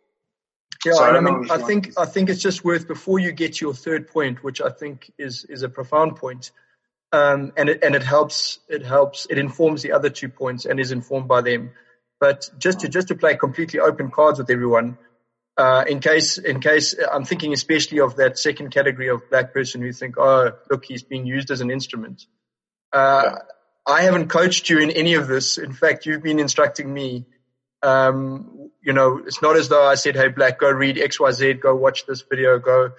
Yeah, so I, I mean, I think I think it's just worth before you get to your third point, which I think is is a profound point, um, and it and it helps it helps it informs the other two points and is informed by them. But just to just to play completely open cards with everyone, uh, in case in case I'm thinking especially of that second category of black person who think, oh, look, he's being used as an instrument. Uh, yeah. I haven't coached you in any of this. In fact, you've been instructing me. Um, you know, it's not as though I said, "Hey, Black, go read X, Y, Z, go watch this video, go."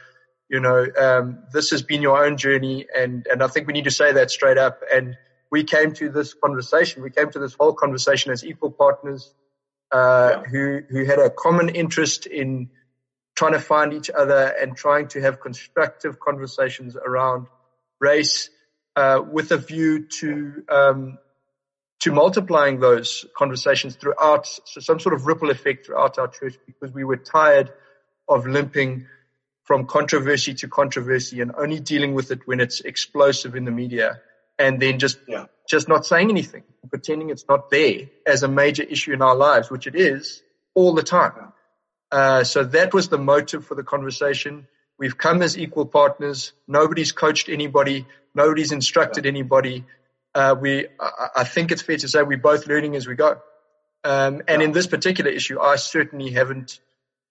You know, um, this has been your own journey, and and I think we need to say that straight up. And we came to this conversation, we came to this whole conversation as equal partners, uh, yeah. who who had a common interest in trying to find each other and trying to have constructive conversations around race uh, with a view to um, to multiplying those conversations throughout, so some sort of ripple effect throughout our church, because we were tired of limping from controversy to controversy and only dealing with it when it's explosive in the media, and then just yeah. just not saying anything, pretending it's not there as a major issue in our lives, which it is all the time. Uh, so that was the motive for the conversation. We've come as equal partners. Nobody's coached anybody. Nobody's instructed anybody. Uh, we, I, I, think it's fair to say we're both learning as we go. Um, and in this particular issue, I certainly haven't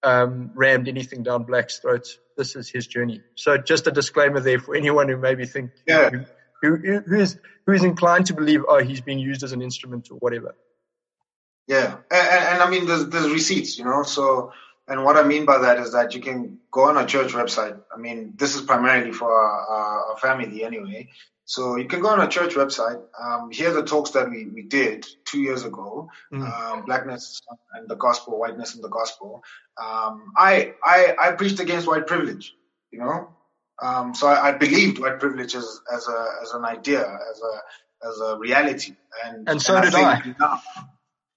um, rammed anything down Black's throat. This is his journey. So just a disclaimer there for anyone who maybe think yeah. who, who, who is who is inclined to believe, oh, he's being used as an instrument or whatever. Yeah, and, and I mean, there's, there's receipts, you know. So and what I mean by that is that you can go on a church website. I mean, this is primarily for our, our family anyway. So you can go on a church website, um, hear the talks that we, we did two years ago, mm. um, blackness and the gospel, whiteness and the gospel. Um, I, I, I preached against white privilege, you know? Um, so I, I, believed white privilege as, as a, as an idea, as a, as a reality. And, and so and did I. I.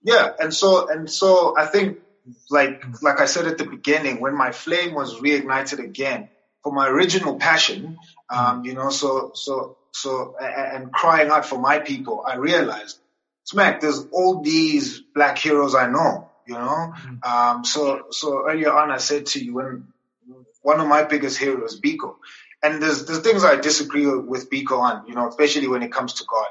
Yeah. And so, and so I think like like I said at the beginning, when my flame was reignited again for my original passion, um, you know, so so so and crying out for my people, I realized, smack, there's all these black heroes I know, you know. Mm-hmm. Um, so so earlier on, I said to you when one of my biggest heroes, Biko, and there's there's things I disagree with Biko on, you know, especially when it comes to God.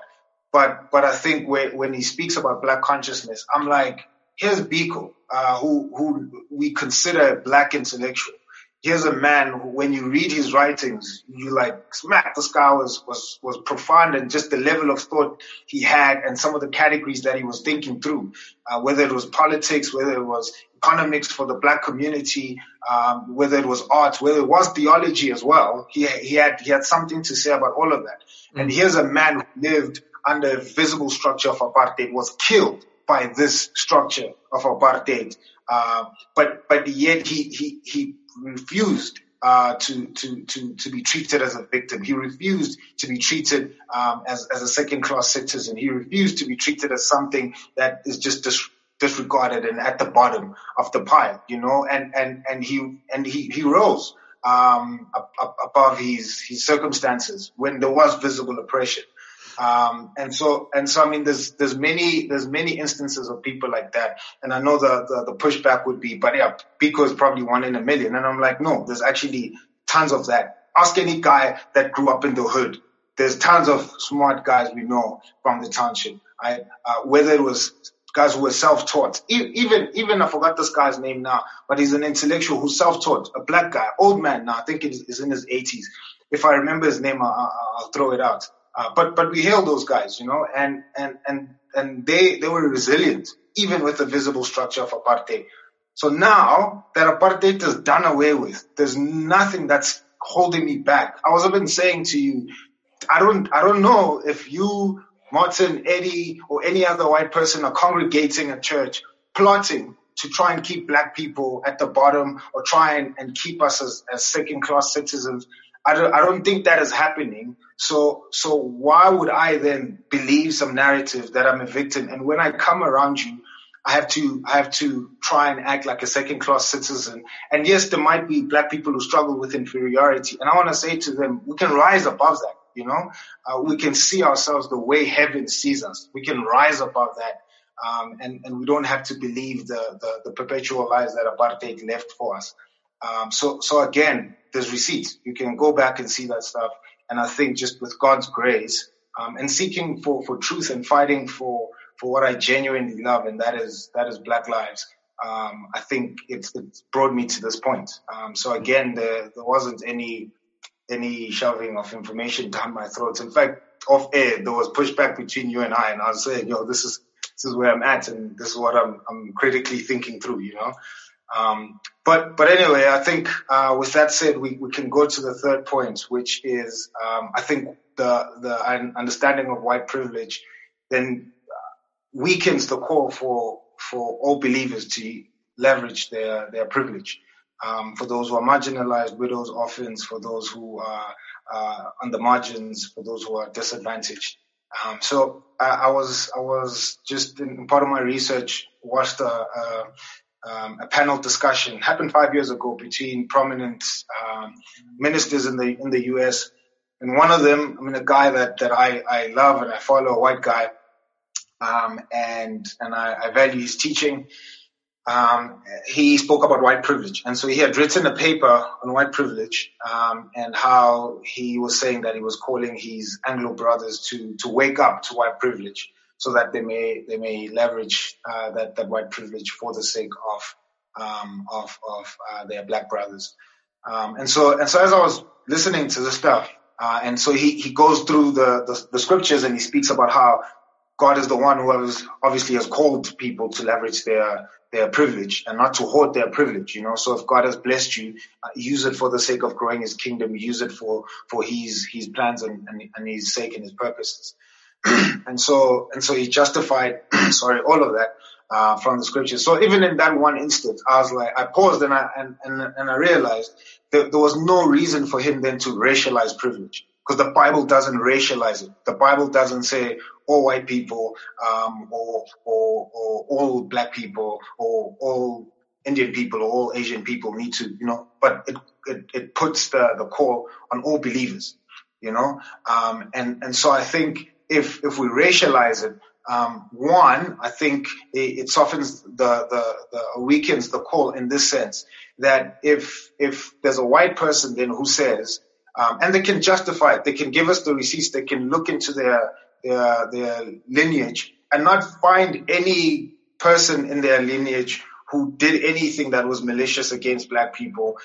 But but I think when when he speaks about black consciousness, I'm like here's Biko, uh, who, who we consider a black intellectual. Here's a man who, when you read his writings, you like, smack, this guy was, was, was profound and just the level of thought he had and some of the categories that he was thinking through, uh, whether it was politics, whether it was economics for the black community, um, whether it was art, whether it was theology as well. He, he had, he had something to say about all of that. Mm-hmm. And here's a man who lived under a visible structure of apartheid, was killed by this structure of apartheid. Uh, but but yet he he he refused uh, to to to to be treated as a victim. He refused to be treated um, as as a second class citizen. He refused to be treated as something that is just dis- disregarded and at the bottom of the pile. You know, and and and he and he he rose um, above his his circumstances when there was visible oppression. Um, and so, and so, I mean, there's, there's many, there's many instances of people like that. And I know the, the, the pushback would be, but yeah, Biko is probably one in a million. And I'm like, no, there's actually tons of that. Ask any guy that grew up in the hood. There's tons of smart guys we know from the township. I, uh, whether it was guys who were self-taught. Even, even I forgot this guy's name now, but he's an intellectual who's self-taught, a black guy, old man now. I think he's in his 80s. If I remember his name, I'll, I'll throw it out. Uh, but but we hail those guys, you know, and and and and they they were resilient even with the visible structure of apartheid. So now that apartheid is done away with, there's nothing that's holding me back. I was even saying to you, I don't I don't know if you Martin, Eddie, or any other white person are congregating at church, plotting to try and keep black people at the bottom or try and, and keep us as, as second class citizens. I don't, I don't think that is happening. So, so why would I then believe some narrative that I'm a victim? And when I come around you, I have to, I have to try and act like a second class citizen. And yes, there might be black people who struggle with inferiority. And I want to say to them, we can rise above that. You know, uh, we can see ourselves the way heaven sees us. We can rise above that. Um, and, and we don't have to believe the, the, the perpetual lies that apartheid left for us. Um, so, so again, there's receipts. You can go back and see that stuff. And I think just with God's grace, um, and seeking for, for truth and fighting for, for what I genuinely love, and that is, that is black lives. Um, I think it's, it's brought me to this point. Um, so again, there, there wasn't any, any shoving of information down my throat. In fact, off air, there was pushback between you and I, and I was saying, yo, this is, this is where I'm at, and this is what I'm, I'm critically thinking through, you know. Um, but but anyway, I think uh, with that said, we, we can go to the third point, which is um, I think the the understanding of white privilege then uh, weakens the call for for all believers to leverage their their privilege. Um, for those who are marginalized, widows, orphans, for those who are uh, on the margins, for those who are disadvantaged. Um, so I, I, was I was just in part of my research watched a, a, um, a panel discussion happened five years ago between prominent um, ministers in the in the U.S. And one of them, I mean, a guy that that I I love and I follow, a white guy, um, and and I, I, value his teaching. Um, he spoke about white privilege, and so he had written a paper on white privilege um, and how he was saying that he was calling his Anglo brothers to to wake up to white privilege so that they may they may leverage uh, that that white privilege for the sake of um, of of uh, their black brothers. Um, and so and so as I was listening to the stuff, uh, and so he he goes through the, the, the scriptures and he speaks about how God is the one who has obviously has called people to leverage their their privilege and not to hoard their privilege, you know. So if God has blessed you, uh, use it for the sake of growing His kingdom. Use it for for His His plans and and, and His sake and His purposes. and so and so he justified sorry all of that uh, from the scriptures. So even in that one instance, I was like, I paused and I and and, and I realized that there was no reason for him then to racialize privilege because the Bible doesn't racialize it. The Bible doesn't say all white people um, or, or or all black people or all Indian people or all Asian people need to, you know, but it it, it puts the the call on all believers, you know, um, and and so I think if if we racialize it, um, one, I think it, it softens the, the, the weakens the call in this sense that if if there's a white person then who says um, and they can justify it, they can give us the receipts, they can look into their their their lineage and not find any person in their lineage who did anything that was malicious against black people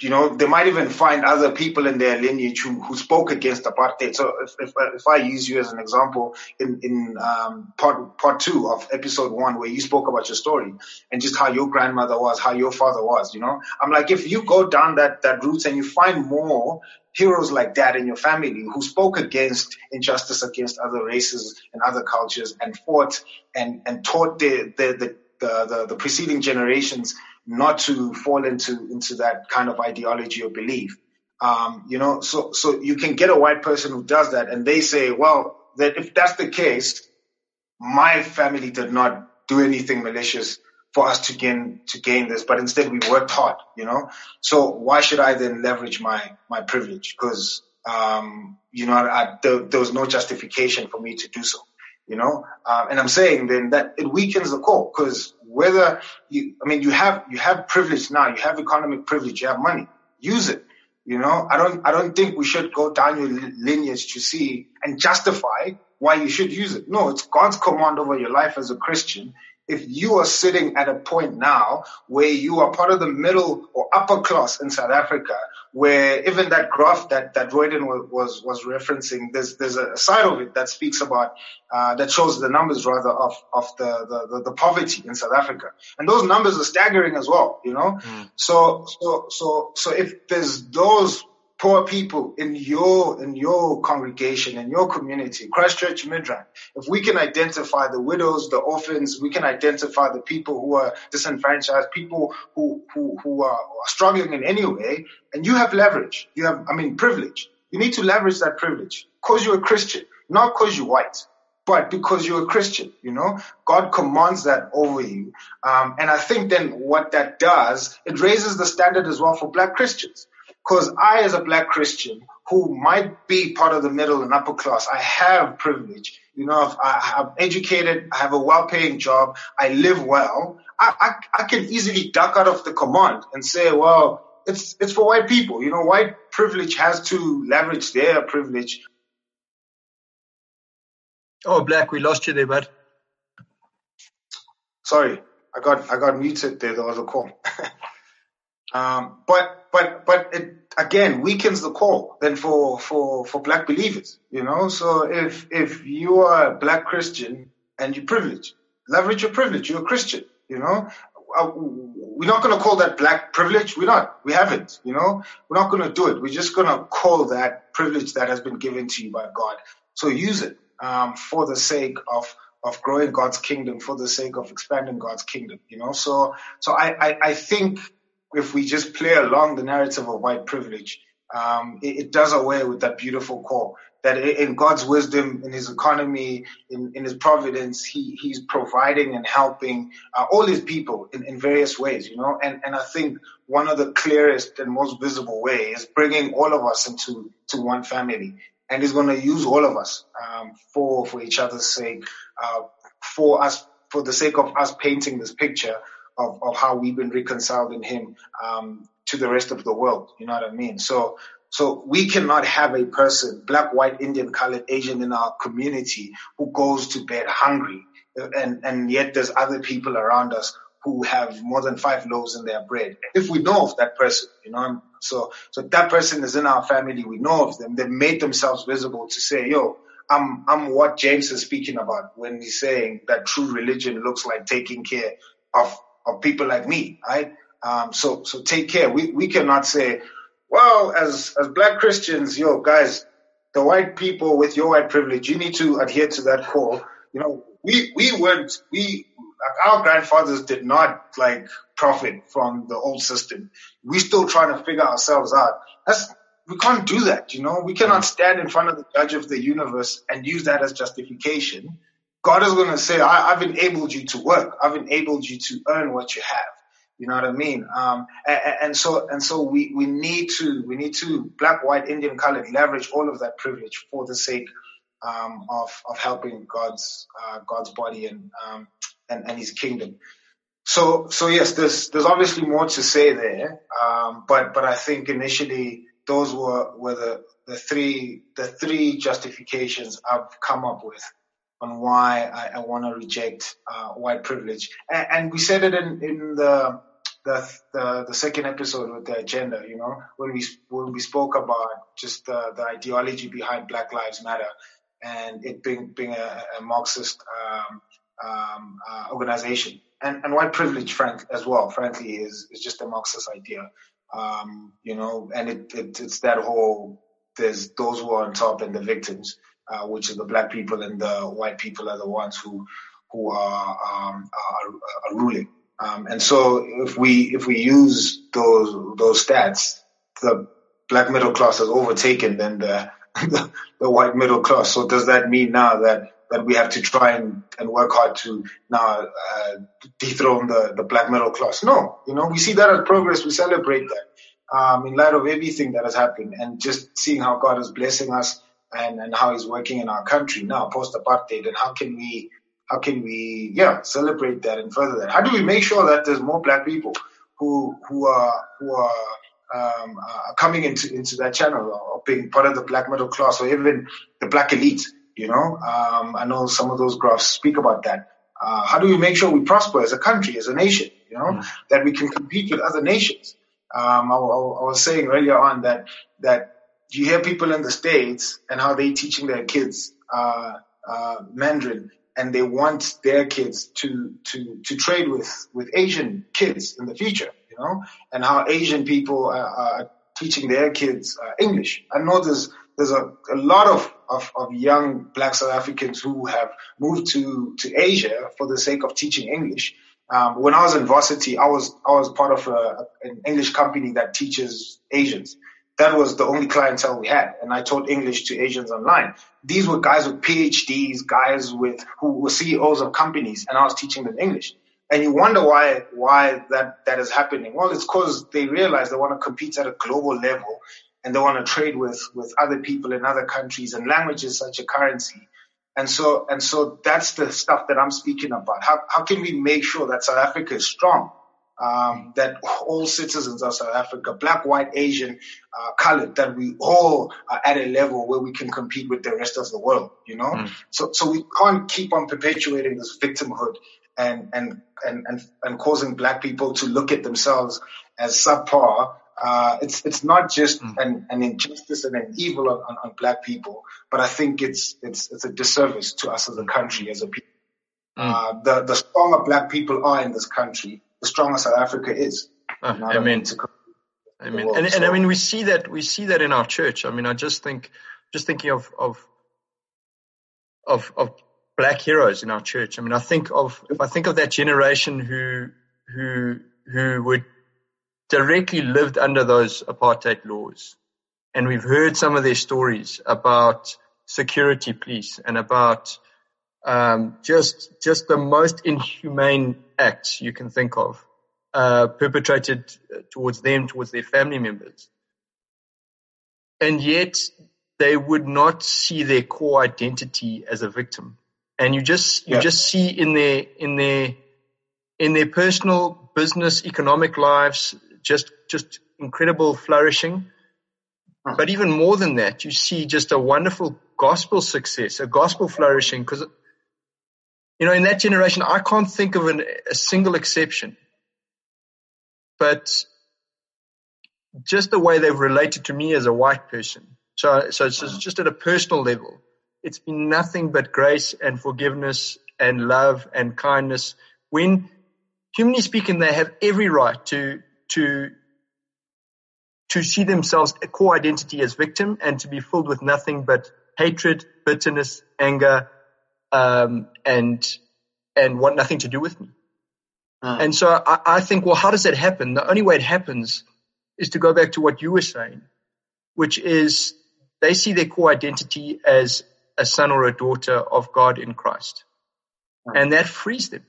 you know, they might even find other people in their lineage who, who spoke against apartheid. So if, if, if I use you as an example in, in um, part, part two of episode one, where you spoke about your story and just how your grandmother was, how your father was, you know, I'm like, if you go down that, that route and you find more heroes like that in your family who spoke against injustice against other races and other cultures and fought and, and taught the, the, the, the, the preceding generations not to fall into into that kind of ideology or belief. Um, you know, so so you can get a white person who does that, and they say, well, that if that's the case, my family did not do anything malicious for us to gain to gain this, but instead we worked hard. You know, so why should I then leverage my my privilege? Because um, you know, I, there, there was no justification for me to do so you know um, and i'm saying then that it weakens the core because whether you, I mean, you have, you have privilege now, you have economic privilege, you have money, use it. You know, I don't, I don't think we should go down your lineage to see and justify why you should use it. No, it's God's command over your life as a Christian if you are sitting at a point now where you are part of the middle or upper class in South Africa, where even that graph that that Royden was was referencing, there's there's a side of it that speaks about uh, that shows the numbers rather of of the, the, the poverty in South Africa, and those numbers are staggering as well. You know, mm. so so so so if there's those poor people in your in your congregation in your community Christ Church Midrand. If we can identify the widows the orphans we can identify the people who are disenfranchised people who who, who are struggling in any way and you have leverage. You have i mean privilege. You need to leverage that privilege. Because you're a christian not because you're white but because you're a Christian, you know, God commands that over you. Um, and I think then what that does, it raises the standard as well for black Christians. Because I, as a black Christian who might be part of the middle and upper class, I have privilege. You know, I, I'm educated, I have a well-paying job, I live well. I, I, I can easily duck out of the command and say, well, it's it's for white people. You know, white privilege has to leverage their privilege. Oh, black, we lost you there, bud. Sorry, I got I got muted there. There was a call. um, but but but it again weakens the call then for for for black believers you know? So if if you are a black christian and you're privileged leverage your privilege you're a christian you know? Uh, we're not going to call that black privilege we're not we haven't you know? We're not going to do it we're just going to call that privilege that has been given to you by god. So use it um, for the sake of of growing God's kingdom, for the sake of expanding God's kingdom, you know. So, so I, I, I think if we just play along the narrative of white privilege, um, it, it, does away with that beautiful core that in God's wisdom, in His economy, in, in His providence, He He's providing and helping uh, all His people in, in various ways, you know. And and I think one of the clearest and most visible way is bringing all of us into to one family, and He's going to use all of us um, for for each other's sake, uh, for us for the sake of us painting this picture of, of how we've been reconciled in him um, to the rest of the world. You know what I mean? So so we cannot have a person, black, white, Indian, colored, Asian in our community who goes to bed hungry. And, and yet there's other people around us who have more than five loaves in their bread. If we know of that person, you know, so, so that person is in our family. We know of them. They've made themselves visible to say, yo, I'm, I'm what James is speaking about when he's saying that true religion looks like taking care of of people like me, right? Um, so, so take care. We, we cannot say, well, as, as black Christians, yo, guys, the white people with your white privilege, you need to adhere to that call. You know, we, we weren't, we, like our grandfathers did not like profit from the old system. We're still trying to figure ourselves out. That's, we can't do that, you know. We cannot stand in front of the judge of the universe and use that as justification God is going to say, I, have enabled you to work. I've enabled you to earn what you have. You know what I mean? Um, and, and, so, and so we, we need to, we need to black, white, Indian, colored leverage all of that privilege for the sake, um, of, of helping God's, uh, God's body and, um, and, and his kingdom. So, so yes, there's, there's obviously more to say there. Um, but, but I think initially those were, were the, the three, the three justifications I've come up with on why I, I want to reject uh, white privilege. And, and, we said it in, in the, the, the the second episode with the agenda. You know, when we when we spoke about just the, the ideology behind Black Lives Matter and it being being a, a Marxist um, um, uh, organization. And, and white privilege, frank as well, frankly, is is just a Marxist idea. Um, you know, and it, it it's that whole there's those who are on top and the victims uh, which is the black people and the white people are the ones who who are, um, are, are ruling. Um, and so if we if we use those those stats, the black middle class has overtaken then the, the, the white middle class. So does that mean now that that we have to try and, and work hard to now uh, dethrone the, the black middle class? No, you know we see that as progress. We celebrate that um, in light of everything that has happened and just seeing how God is blessing us and, and how he's working in our country. Now post apartheid and how can we how can we yeah celebrate that and further that? How do we make sure that there's more black people who who are who are um, uh, coming into into that channel or being part of the black middle class or even the black elite you know? Um, I know some of those graphs speak about that. Uh, how do we make sure we prosper as a country as a nation you know? Mm. that we can compete with other nations. Um, I, I, I was saying earlier on that that you hear people in the States and how they're teaching their kids uh, uh, Mandarin and they want their kids to, to, to trade with, with Asian kids in the future, you know, and how Asian people are, are teaching their kids uh, English. I know there's there's a, a lot of, of, of young black South Africans who have moved to, to Asia for the sake of teaching English. Um, when I was in varsity, I was I was part of a, an English company that teaches Asians. That was the only clientele we had, and I taught English to Asians online. These were guys with PhDs, guys with who were CEOs of companies, and I was teaching them English. And you wonder why why that that is happening. Well, it's because they realize they want to compete at a global level, and they want to trade with with other people in other countries, and language is such a currency and so, and so that's the stuff that I'm speaking about. How, how can we make sure that South Africa is strong? Um, that all citizens of South Africa, black, white, Asian, uh, colored, that we all are at a level where we can compete with the rest of the world, you know? Mm. So, so we can't keep on perpetuating this victimhood and, and, and, and, and causing black people to look at themselves as subpar uh, it's it's not just mm. an, an injustice and an evil on, on, on, black people, but I think it's it's it's a disservice to us as a country, as a people. Mm. Uh, the the stronger black people are in this country, the stronger South Africa is. I mean, I mean, and, and I mean, we see that we see that in our church. I mean, I just think, just thinking of of of of black heroes in our church. I mean, I think of if I think of that generation who who who would directly lived under those apartheid laws. And we've heard some of their stories about security police and about um, just just the most inhumane acts you can think of uh, perpetrated towards them, towards their family members. And yet they would not see their core identity as a victim. And you just you yeah. just see in their in their in their personal business economic lives just just incredible flourishing. But even more than that, you see just a wonderful gospel success, a gospel flourishing. Because, you know, in that generation, I can't think of an, a single exception. But just the way they've related to me as a white person. So, so it's just at a personal level. It's been nothing but grace and forgiveness and love and kindness. When, humanly speaking, they have every right to to to see themselves a core identity as victim and to be filled with nothing but hatred, bitterness, anger, um, and and want nothing to do with me. Uh. And so I, I think, well, how does that happen? The only way it happens is to go back to what you were saying, which is they see their core identity as a son or a daughter of God in Christ. Uh. And that frees them.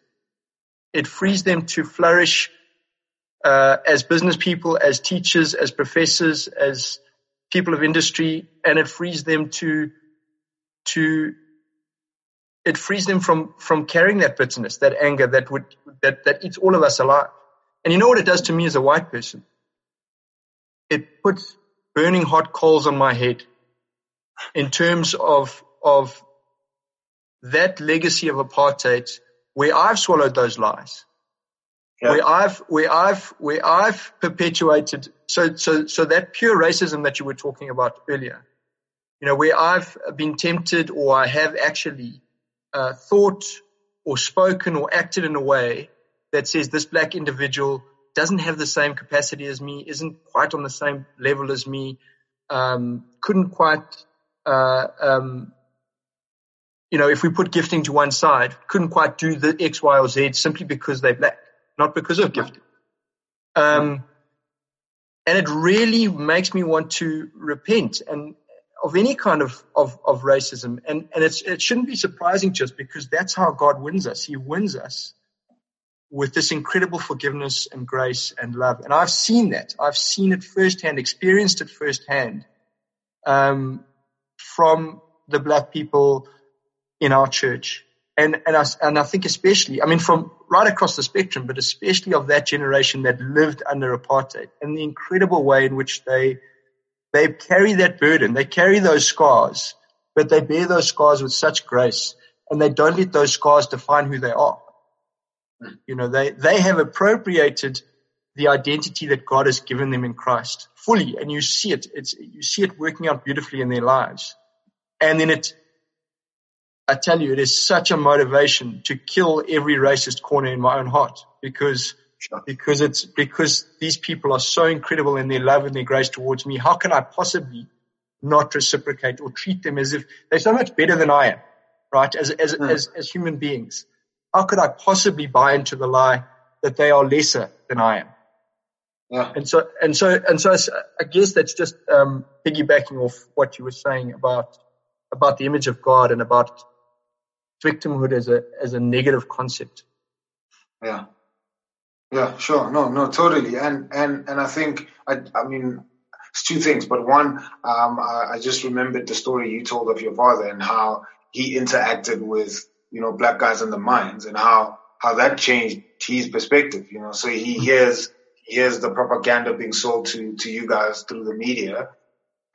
It frees them to flourish uh, as business people, as teachers, as professors, as people of industry, and it frees them to to it frees them from from carrying that bitterness, that anger that would that that eats all of us alive. And you know what it does to me as a white person? It puts burning hot coals on my head in terms of of that legacy of apartheid where I've swallowed those lies yeah. where I've where I've where I've perpetuated so so so that pure racism that you were talking about earlier, you know, where I've been tempted or I have actually uh, thought or spoken or acted in a way that says this black individual doesn't have the same capacity as me, isn't quite on the same level as me, um, couldn't quite, uh, um, you know, if we put gifting to one side, couldn't quite do the X, Y, or Z simply because they're black not because of gifting. Um, and it really makes me want to repent and of any kind of, of, of racism. And, and it's, it shouldn't be surprising to us because that's how God wins us. He wins us with this incredible forgiveness and grace and love. And I've seen that. I've seen it firsthand, experienced it firsthand, um, from the black people in our church and and I, and I think especially, I mean, from right across the spectrum, but especially of that generation that lived under apartheid, and the incredible way in which they they carry that burden, they carry those scars, but they bear those scars with such grace, and they don't let those scars define who they are. You know, they they have appropriated the identity that God has given them in Christ fully, and you see it. It's you see it working out beautifully in their lives, and then it I tell you, it is such a motivation to kill every racist corner in my own heart because. Because it's because these people are so incredible in their love and their grace towards me. How can I possibly not reciprocate or treat them as if they're so much better than I am, right? As as Mm. as, as human beings, how could I possibly buy into the lie that they are lesser than I am? Yeah. And so and so and so I guess that's just um, piggybacking off what you were saying about about the image of God and about victimhood as a as a negative concept. Yeah. Yeah, sure. No, no, totally. And and and I think I I mean it's two things, but one, um, I, I just remembered the story you told of your father and how he interacted with you know black guys in the mines and how how that changed his perspective. You know, so he hears he hears the propaganda being sold to to you guys through the media,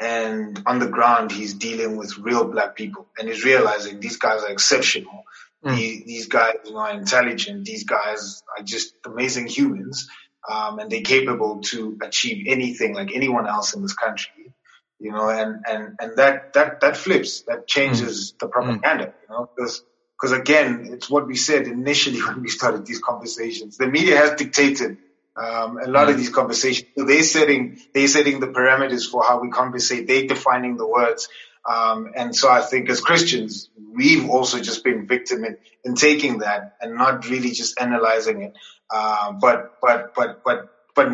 and on the ground he's dealing with real black people and he's realizing these guys are exceptional. Mm. These, these guys are intelligent. These guys are just amazing humans, um, and they're capable to achieve anything like anyone else in this country. You know, and and and that that that flips. That changes the propaganda. You know, because because again, it's what we said initially when we started these conversations. The media has dictated um, a lot of these conversations. So they're setting they're setting the parameters for how we conversate. They're defining the words. Um, and so I think as Christians, we've also just been victim in, in taking that and not really just analyzing it, uh, but but but but but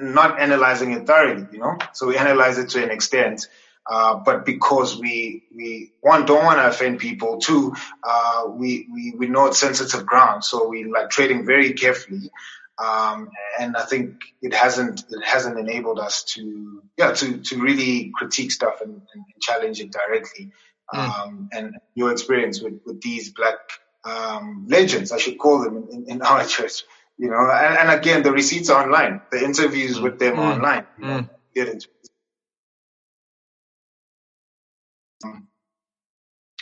not analyzing it thoroughly. You know, so we analyze it to an extent. Uh, but because we we one don't want to offend people, two uh, we, we we know it's sensitive ground, so we like trading very carefully. Um, and I think it hasn't it hasn't enabled us to yeah to to really critique stuff and, and challenge it directly. Um, and your experience with, with these black um, legends, I should call them in, in our church, you know. And, and again, the receipts are online. The interviews with them are Mm. online. You know, Mm.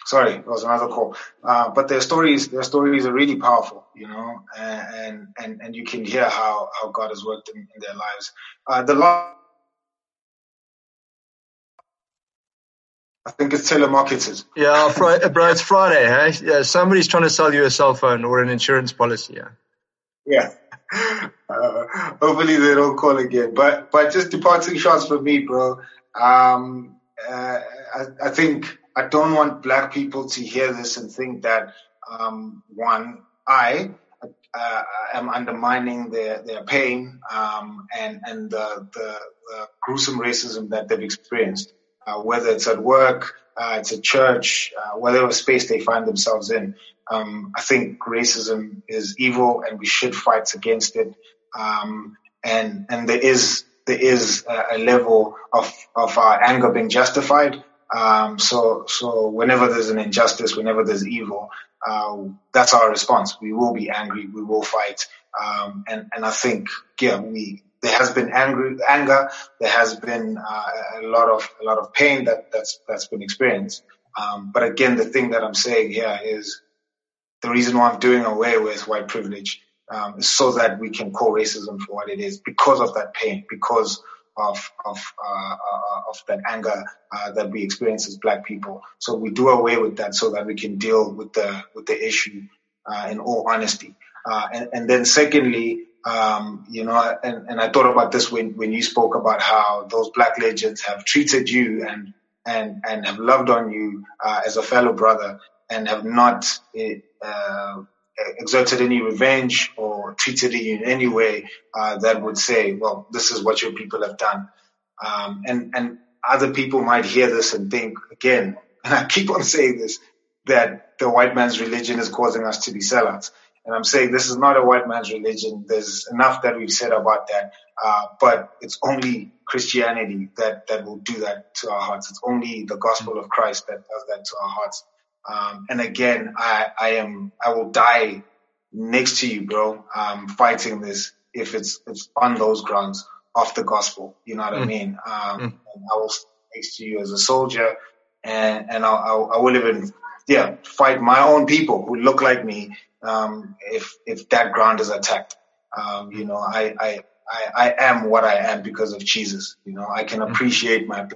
Sorry, it was another call. Uh, but their stories, their stories are really powerful, you know, and and and you can hear how how God has worked in, in their lives. Uh, the last, I think it's telemarketers. Yeah, Fri- bro, it's Friday, hey? Yeah, somebody's trying to sell you a cell phone or an insurance policy. Yeah. Yeah. Uh, hopefully they don't call again. But but just departing shots for me, bro. Um, uh, I, I think I don't want black people to hear this and think that um, one, I uh, am undermining their their pain um, and and the, the, the gruesome racism that they've experienced, uh, whether it's at work, uh, it's at church, uh, whatever space they find themselves in. Um, I think racism is evil, and we should fight against it. Um, and and there is there is a, a level of of our anger being justified. Um, so so whenever there's an injustice, whenever there's evil, uh, that's our response. We will be angry. We will fight. Um, and and I think yeah, we there has been angry anger. There has been uh, a lot of a lot of pain that that's that's been experienced. Um, but again, the thing that I'm saying here is the reason why I'm doing away with white privilege um, is so that we can call racism for what it is because of that pain, because of of uh, uh, of that anger uh, that we experience as black people. So we do away with that so that we can deal with the with the issue uh, in all honesty. Uh, and, and then secondly, um, you know, and, and I thought about this when, when you spoke about how those black legends have treated you and and and have loved on you uh, as a fellow brother and have not uh, exerted any revenge or treated you in any way uh, that would say, well, this is what your people have done. Um, and, and other people might hear this and think, again, and I keep on saying this, that the white man's religion is causing us to be sellouts. And I'm saying this is not a white man's religion. There's enough that we've said about that. Uh, but it's only Christianity that, that will do that to our hearts. It's only the gospel of Christ that does that to our hearts. Um, and again, I, I am, I will die next to you, bro, um, fighting this if it's, it's on those grounds of the gospel. You know what I mean? Um, I will stand next to you as a soldier and, and I'll, I'll, I will even, yeah, fight my own people who look like me, um, if, if that ground is attacked. Um, you know, I, I, I, I am what I am because of Jesus. You know, I can appreciate my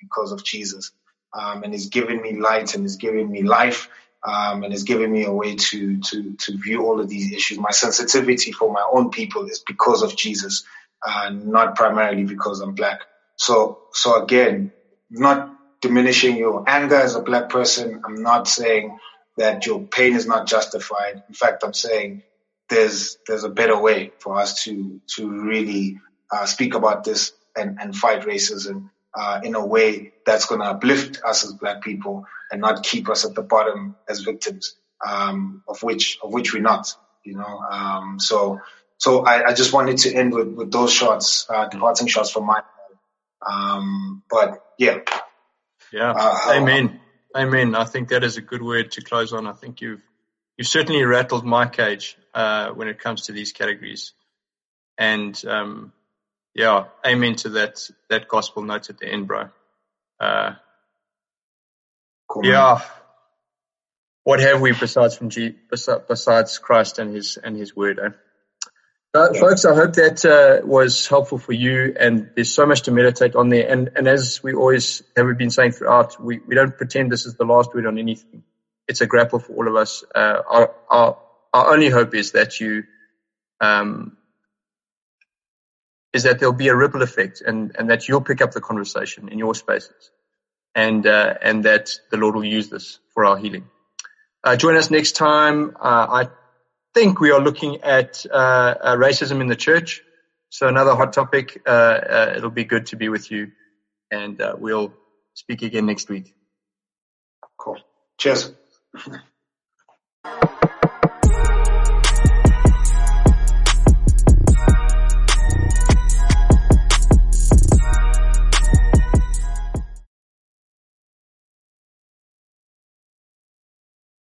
because of Jesus um, and he's given me light and he's given me life um, and it's given me a way to to to view all of these issues. My sensitivity for my own people is because of Jesus, and not primarily because I'm black. So so again, not diminishing your anger as a black person. I'm not saying that your pain is not justified. In fact, I'm saying there's there's a better way for us to to really uh, speak about this and, and fight racism uh, in a way that's going to uplift us as black people and not keep us at the bottom as victims, um, of which of which we're not. You know, um, so so I, I, just wanted to end with, with those shots, uh, departing shots from my. Um, but yeah, yeah, uh, amen, amen. I think that is a good word to close on. I think you've you've certainly rattled my cage uh, when it comes to these categories, and um, yeah, amen to that that gospel note at the end, bro. Uh, yeah. What have we besides from G, besides Christ and His and His Word? Eh? Uh, yeah. Folks, I hope that uh, was helpful for you. And there's so much to meditate on there. And and as we always have been saying throughout, we, we don't pretend this is the last word on anything. It's a grapple for all of us. Uh, our, our our only hope is that you um, is that there'll be a ripple effect and, and that you'll pick up the conversation in your spaces and, uh, and that the Lord will use this for our healing. Uh, join us next time. Uh, I think we are looking at uh, uh, racism in the church. So another hot topic. It'll be good to be with you and we'll speak again next week. Cool. Cheers.